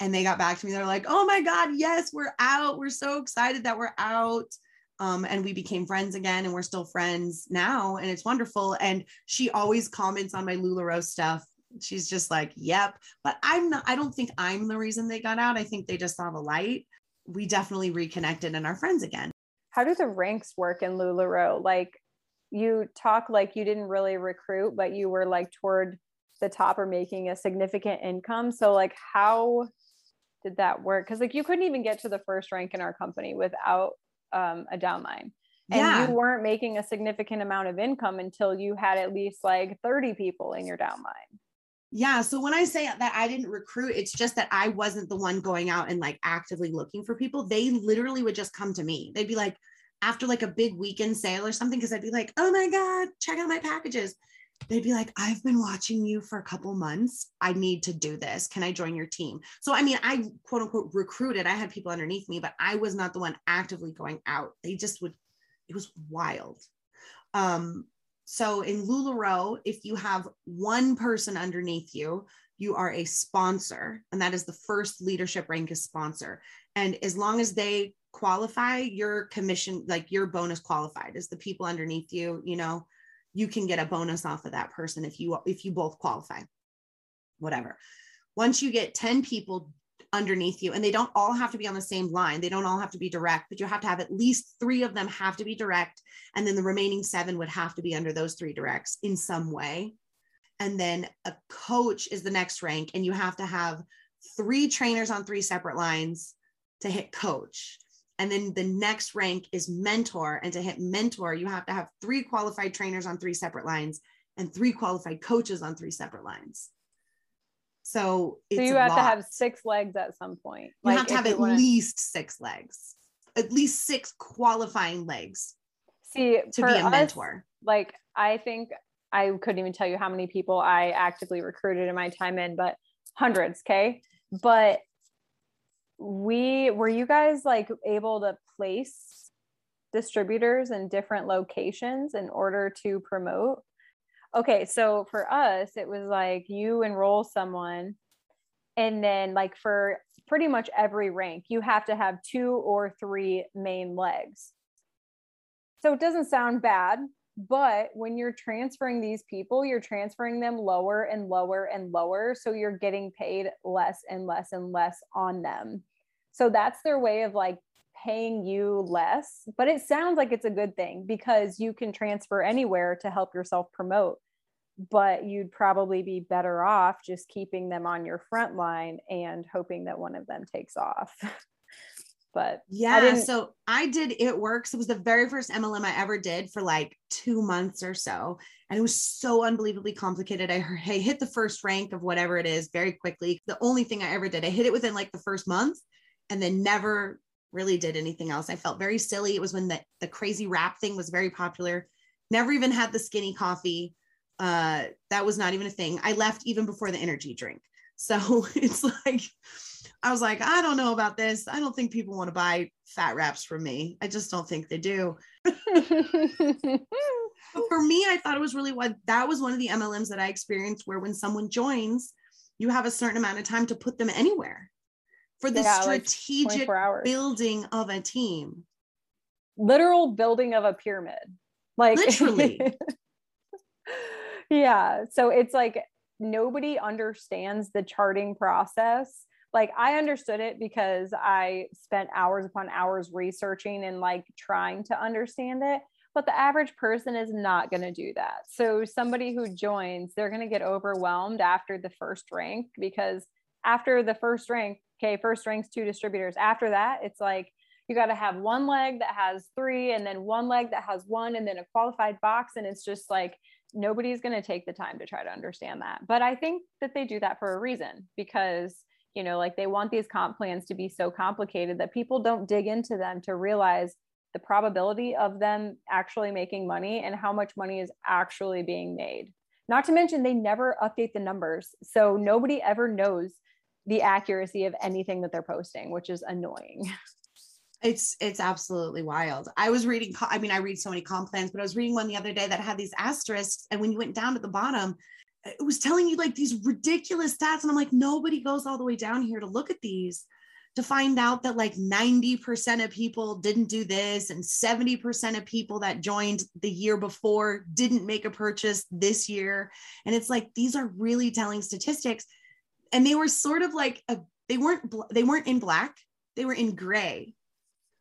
And they got back to me they're like oh my god yes we're out. We're so excited that we're out. Um, and we became friends again and we're still friends now and it's wonderful. And she always comments on my LuLaRoe stuff. She's just like yep. But i'm not i don't think i'm the reason they got out. I think they just saw the light. We definitely reconnected and are friends again. How do the ranks work in LuLaRoe like you talk like you didn't really recruit but you were like toward the top are making a significant income. So like how did that work? Because like you couldn't even get to the first rank in our company without um, a downline. And yeah. you weren't making a significant amount of income until you had at least like 30 people in your downline. Yeah. So when I say that I didn't recruit, it's just that I wasn't the one going out and like actively looking for people. They literally would just come to me. They'd be like, after like a big weekend sale or something, because I'd be like, oh my God, check out my packages they'd be like, I've been watching you for a couple months. I need to do this. Can I join your team? So, I mean, I quote unquote recruited. I had people underneath me, but I was not the one actively going out. They just would, it was wild. Um, so in LuLaRoe, if you have one person underneath you, you are a sponsor, and that is the first leadership rank is sponsor. And as long as they qualify, your commission, like your bonus qualified, is the people underneath you, you know, you can get a bonus off of that person if you if you both qualify. Whatever. Once you get 10 people underneath you and they don't all have to be on the same line they don't all have to be direct but you have to have at least three of them have to be direct and then the remaining seven would have to be under those three directs in some way. And then a coach is the next rank and you have to have three trainers on three separate lines to hit coach. And then the next rank is mentor. And to hit mentor, you have to have three qualified trainers on three separate lines and three qualified coaches on three separate lines. So, so you have lot. to have six legs at some point. You like have to have at wanna... least six legs, at least six qualifying legs. See, to be a mentor. Like I think I couldn't even tell you how many people I actively recruited in my time in, but hundreds. Okay, but we were you guys like able to place distributors in different locations in order to promote? Okay so for us it was like you enroll someone and then like for pretty much every rank you have to have two or three main legs. So it doesn't sound bad but when you're transferring these people you're transferring them lower and lower and lower so you're getting paid less and less and less on them so that's their way of like paying you less, but it sounds like it's a good thing because you can transfer anywhere to help yourself promote. But you'd probably be better off just keeping them on your front line and hoping that one of them takes off. but yeah, I so I did it works. It was the very first MLM I ever did for like two months or so. And it was so unbelievably complicated. I, I hit the first rank of whatever it is very quickly. The only thing I ever did, I hit it within like the first month and then never really did anything else. I felt very silly. It was when the, the crazy wrap thing was very popular. Never even had the skinny coffee. Uh, that was not even a thing. I left even before the energy drink. So it's like, I was like, I don't know about this. I don't think people want to buy fat wraps from me. I just don't think they do. but for me, I thought it was really what that was one of the MLMs that I experienced where when someone joins, you have a certain amount of time to put them anywhere for the yeah, strategic like building of a team. Literal building of a pyramid. Like literally. Yeah. So it's like nobody understands the charting process. Like i understood it because i spent hours upon hours researching and like trying to understand it but the average person is not going to do that. So somebody who joins they're going to get overwhelmed after the first rank because after the first rank okay, first ranks two distributors. After that, it's like you got to have one leg that has three, and then one leg that has one, and then a qualified box. And it's just like nobody's going to take the time to try to understand that. But I think that they do that for a reason because you know like they want these comp plans to be so complicated that people don't dig into them to realize the probability of them actually making money and how much money is actually being made not to mention they never update the numbers so nobody ever knows the accuracy of anything that they're posting, which is annoying. It's it's absolutely wild. I was reading. I mean, I read so many comp plans, but I was reading one the other day that had these asterisks, and when you went down to the bottom, it was telling you like these ridiculous stats, and I'm like, nobody goes all the way down here to look at these to find out that like 90% of people didn't do this and 70% of people that joined the year before didn't make a purchase this year and it's like these are really telling statistics and they were sort of like a they weren't bl- they weren't in black they were in gray.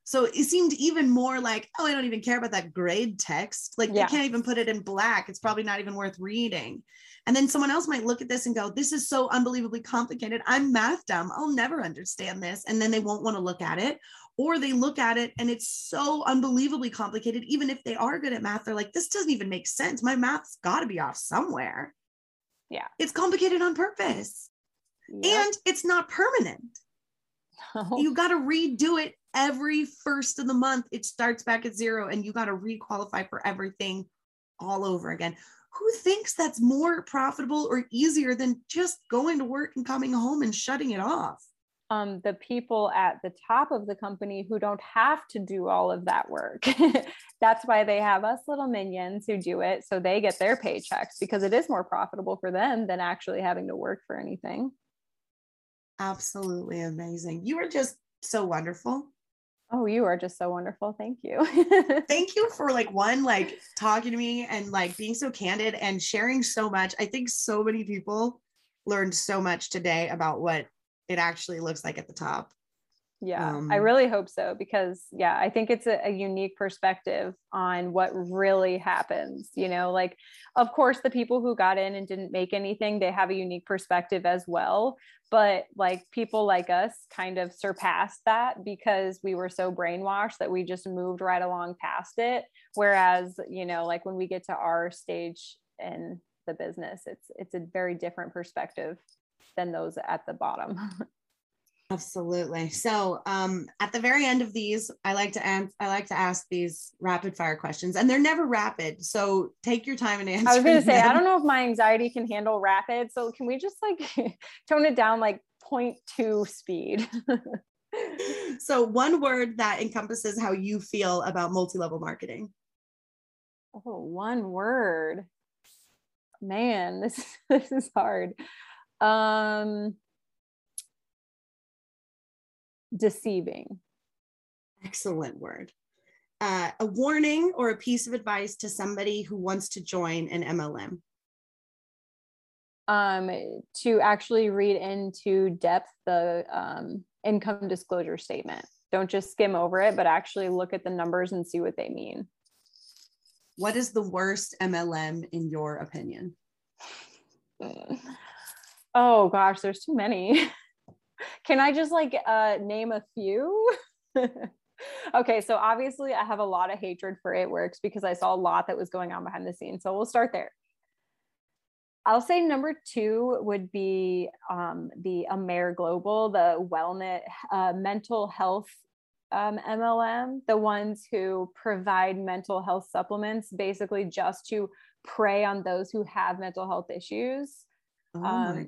So it seemed even more like oh i don't even care about that grade text. Like yeah. they can't even put it in black. It's probably not even worth reading. And then someone else might look at this and go this is so unbelievably complicated. I'm math dumb. I'll never understand this. And then they won't want to look at it. Or they look at it and it's so unbelievably complicated. Even if they are good at math they're like this doesn't even make sense. My math's got to be off somewhere. Yeah. It's complicated on purpose yep. and it's not permanent. No. You got to redo it every first of the month. It starts back at zero and you got to requalify for everything all over again. Who thinks that's more profitable or easier than just going to work and coming home and shutting it off? Um, the people at the top of the company who don't have to do all of that work. That's why they have us little minions who do it so they get their paychecks because it is more profitable for them than actually having to work for anything absolutely amazing. You are just so wonderful. Oh, you are just so wonderful. Thank you. Thank you for like one, like talking to me and like being so candid and sharing so much. I think so many people learned so much today about what it actually looks like at the top. Yeah, Um, I really hope so because, yeah, I think it's a, a unique perspective on what really happens. You know, like, of course, the people who got in and didn't make anything, they have a unique perspective as well. But like people like us kind of surpassed that because we were so brainwashed that we just moved right along past it. Whereas, you know, like when we get to our stage in the business, it's it's a very different perspective than those at the bottom. Absolutely. So, um, at the very end of these, I like to ans- I like to ask these rapid fire questions, and they're never rapid. So take your time and answer. I was going to say, I don't know if my anxiety can handle rapid. So can we just like tone it down like 0.2 speed? So one word that encompasses how you feel about multi-level marketing. oh, one word. Man, this this is hard. Um deceiving. Excellent word. Uh, a warning or a piece of advice to somebody who wants to join an MLM. Um to actually read into depth the um income disclosure statement. Don't just skim over it, but actually look at the numbers and see what they mean. What is the worst MLM in your opinion? Oh gosh, there's too many. Can I just like uh name a few? okay, so obviously I have a lot of hatred for it works because I saw a lot that was going on behind the scenes. So we'll start there. I'll say number two would be um, the Amare Global, the wellness, uh, mental health um, MLM, the ones who provide mental health supplements basically just to prey on those who have mental health issues. Oh my Um,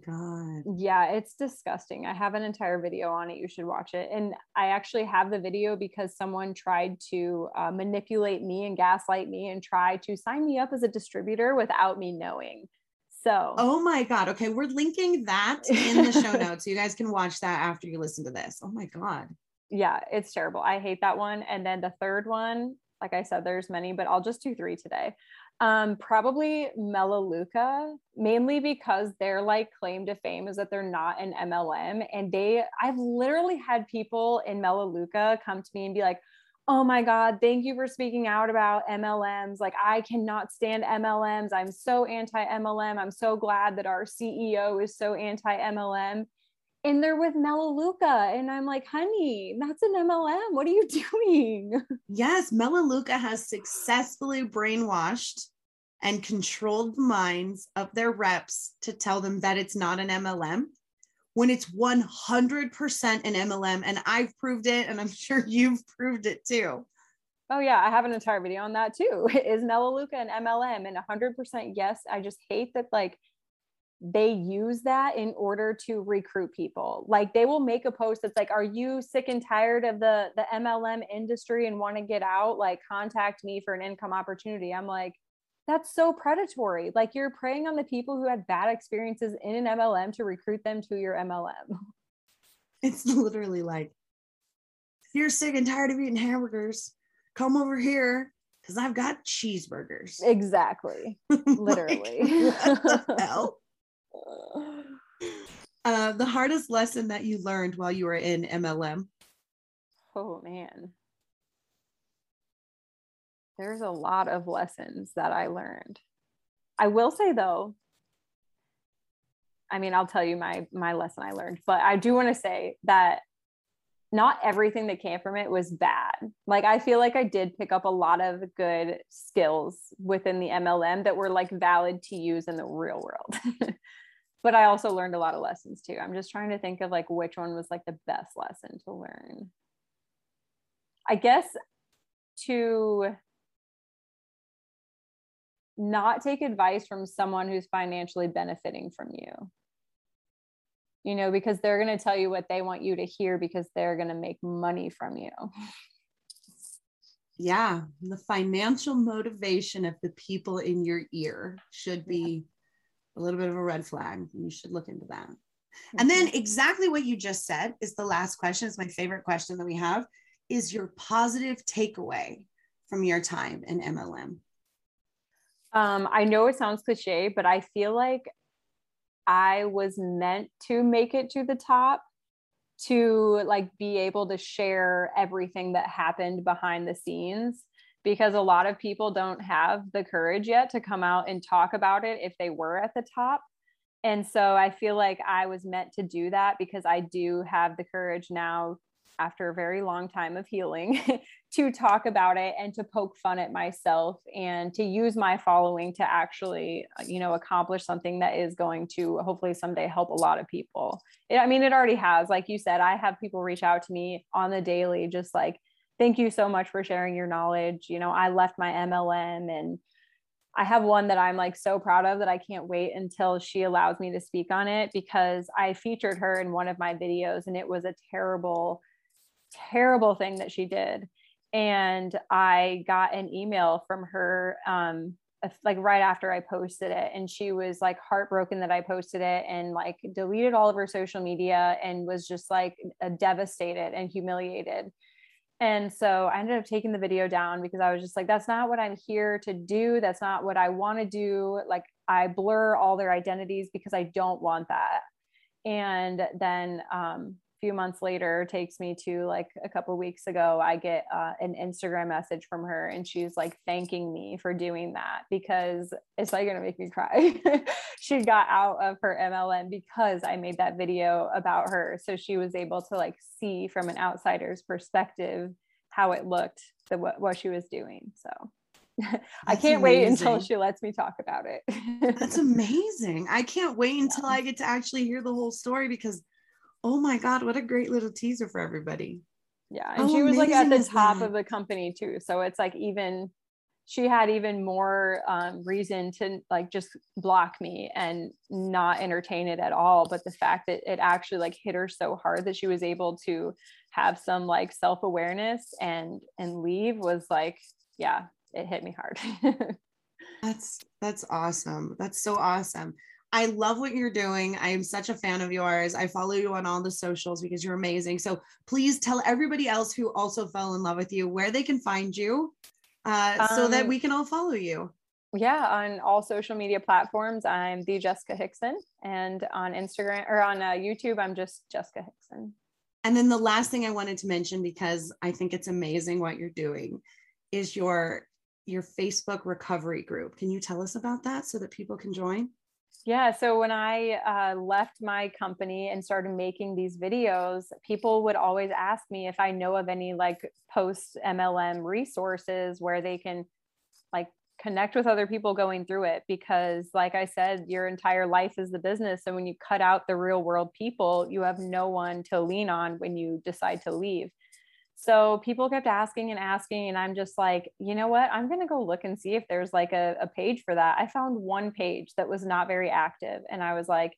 god. Yeah, it's disgusting. I have an entire video on it. You should watch it. And I actually have the video because someone tried to uh, manipulate me and gaslight me and try to sign me up as a distributor without me knowing. So, Oh my god. Okay, we're linking that in the show notes. You guys can watch that after you listen to this. Oh my god. yeah, it's terrible. I hate that one. And then the third one, like I said, there's many, but I'll just do three today. Um, probably Melaleuca, mainly because their like claim to fame is that they're not an MLM. And they, I've literally had people in Melaleuca come to me and be like, oh my God, thank you for speaking out about MLMs. Like, I cannot stand MLMs. I'm so anti MLM. I'm so glad that our CEO is so anti MLM. And they're with Melaleuca. And I'm like, honey, that's an MLM. What are you doing? Yes, Melaleuca has successfully brainwashed and controlled the minds of their reps to tell them that it's not an MLM when it's 100% an MLM. And I've proved it, and I'm sure you've proved it too. Oh, yeah. I have an entire video on that too. Is Melaleuca an MLM? And 100% yes. I just hate that, like, they use that in order to recruit people. Like they will make a post that's like, "Are you sick and tired of the the MLM industry and want to get out? Like contact me for an income opportunity." I'm like, that's so predatory. Like you're preying on the people who had bad experiences in an MLM to recruit them to your MLM. It's literally like, if you're sick and tired of eating hamburgers, come over here because I've got cheeseburgers. Exactly. Like, Literally. what the hell? Uh, the hardest lesson that you learned while you were in MLM. Oh man. There's a lot of lessons that I learned. I will say though, I mean, I'll tell you my my lesson I learned, but I do want to say that not everything that came from it was bad. Like I feel like I did pick up a lot of good skills within the MLM that were like valid to use in the real world. but I also learned a lot of lessons too. I'm just trying to think of like which one was like the best lesson to learn. I guess to not take advice from someone who's financially benefiting from you. You know, because they're going to tell you what they want you to hear because they're going to make money from you. Yeah, the financial motivation of the people in your ear should be a little bit of a red flag. You should look into that. Mm-hmm. And then exactly what you just said is the last question. It's my favorite question that we have is your positive takeaway from your time in MLM. Um, I know it sounds cliche, but I feel like I was meant to make it to the top to like be able to share everything that happened behind the scenes because a lot of people don't have the courage yet to come out and talk about it if they were at the top. And so I feel like I was meant to do that because I do have the courage now after a very long time of healing to talk about it and to poke fun at myself and to use my following to actually uh, you know accomplish something that is going to hopefully someday help a lot of people. It, i mean it already has. Like you said i have people reach out to me on the daily just like thank you so much for sharing your knowledge. You know i left my mlm and I have one that I'm like so proud of that I can't wait until she allows me to speak on it because I featured her in one of my videos and it was a terrible terrible thing that she did. And I got an email from her, um, like right after I posted it. And she was like heartbroken that I posted it and like deleted all of her social media and was just like devastated and humiliated. And so I ended up taking the video down because I was just like, that's not what I'm here to do. That's not what I want to do. Like, I blur all their identities because I don't want that. And then um, few months later takes me to like a couple weeks ago i get uh, an instagram message from her and she's like thanking me for doing that because it's like gonna make me cry she got out of her mlm because i made that video about her so she was able to like see from an outsider's perspective how it looked the what, what she was doing so I can't amazing. wait until she lets me talk about it. That's amazing. I can't wait until yeah. I get to actually hear the whole story because Oh my God, what a great little teaser for everybody. Yeah. And How she was like at the top that? of the company too. So it's like even she had even more um, reason to like just block me and not entertain it at all. But the fact that it actually like hit her so hard that she was able to have some like self-awareness and and leave was like, yeah, it hit me hard. that's that's awesome. That's so awesome. I love what you're doing. I am such a fan of yours. I follow you on all the socials because you're amazing. So please tell everybody else who also fell in love with you where they can find you uh, um, so that um, we can all follow you. Yeah, on all social media platforms, I'm the Jessica Hickson, and on Instagram or on uh, YouTube, I'm just Jessica Hickson. And then the last thing I wanted to mention because I think it's amazing what you're doing is your your Facebook recovery group. Can you tell us about that so that people can join? Yeah. So when I uh, left my company and started making these videos, people would always ask me if I know of any like post MLM resources where they can like connect with other people going through it. Because, like I said, your entire life is the business. And when you cut out the real world people, you have no one to lean on when you decide to leave. So people kept asking and asking, and I'm just like, you know what? I'm going to go look and see if there's like a, a page for that. I found one page that was not very active, and I was like,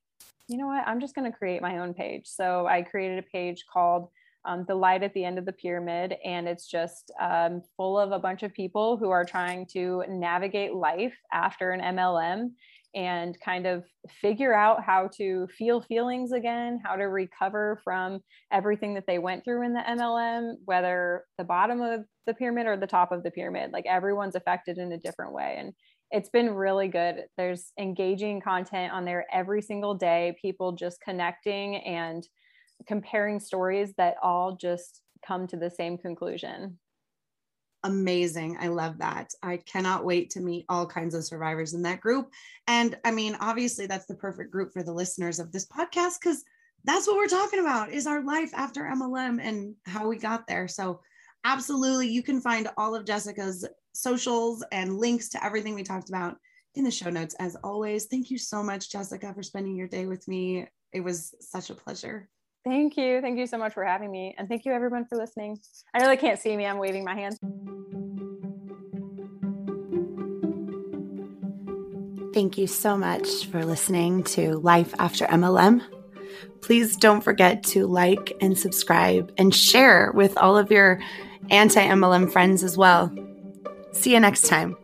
you know what? I'm just going to create my own page. So I created a page called um, The Light at the End of the Pyramid, and it's just um, full of a bunch of people who are trying to navigate life after an MLM and kind of figure out how to feel feelings again, how to recover from everything that they went through in the MLM, whether the bottom of the pyramid or the top of the pyramid. Like everyone's affected in a different way. And it's been really good. There's engaging content on there every single day, people just connecting and comparing stories that all just come to the same conclusion amazing. I love that. I cannot wait to meet all kinds of survivors in that group. And I mean, obviously, that's the perfect group for the listeners of this podcast because that's what we're talking about is our life after MLM and how we got there. So, absolutely, you can find all of Jessica's socials and links to everything we talked about in the show notes. As always, thank you so much, Jessica, for spending your day with me. It was such a pleasure. Thank you. Thank you so much for having me. And thank you, everyone, for listening. I know they can't see me. I'm waving my hands. Thank you so much for listening to Life After MLM. Please don't forget to like and subscribe and share with all of your anti MLM friends as well. See you next time.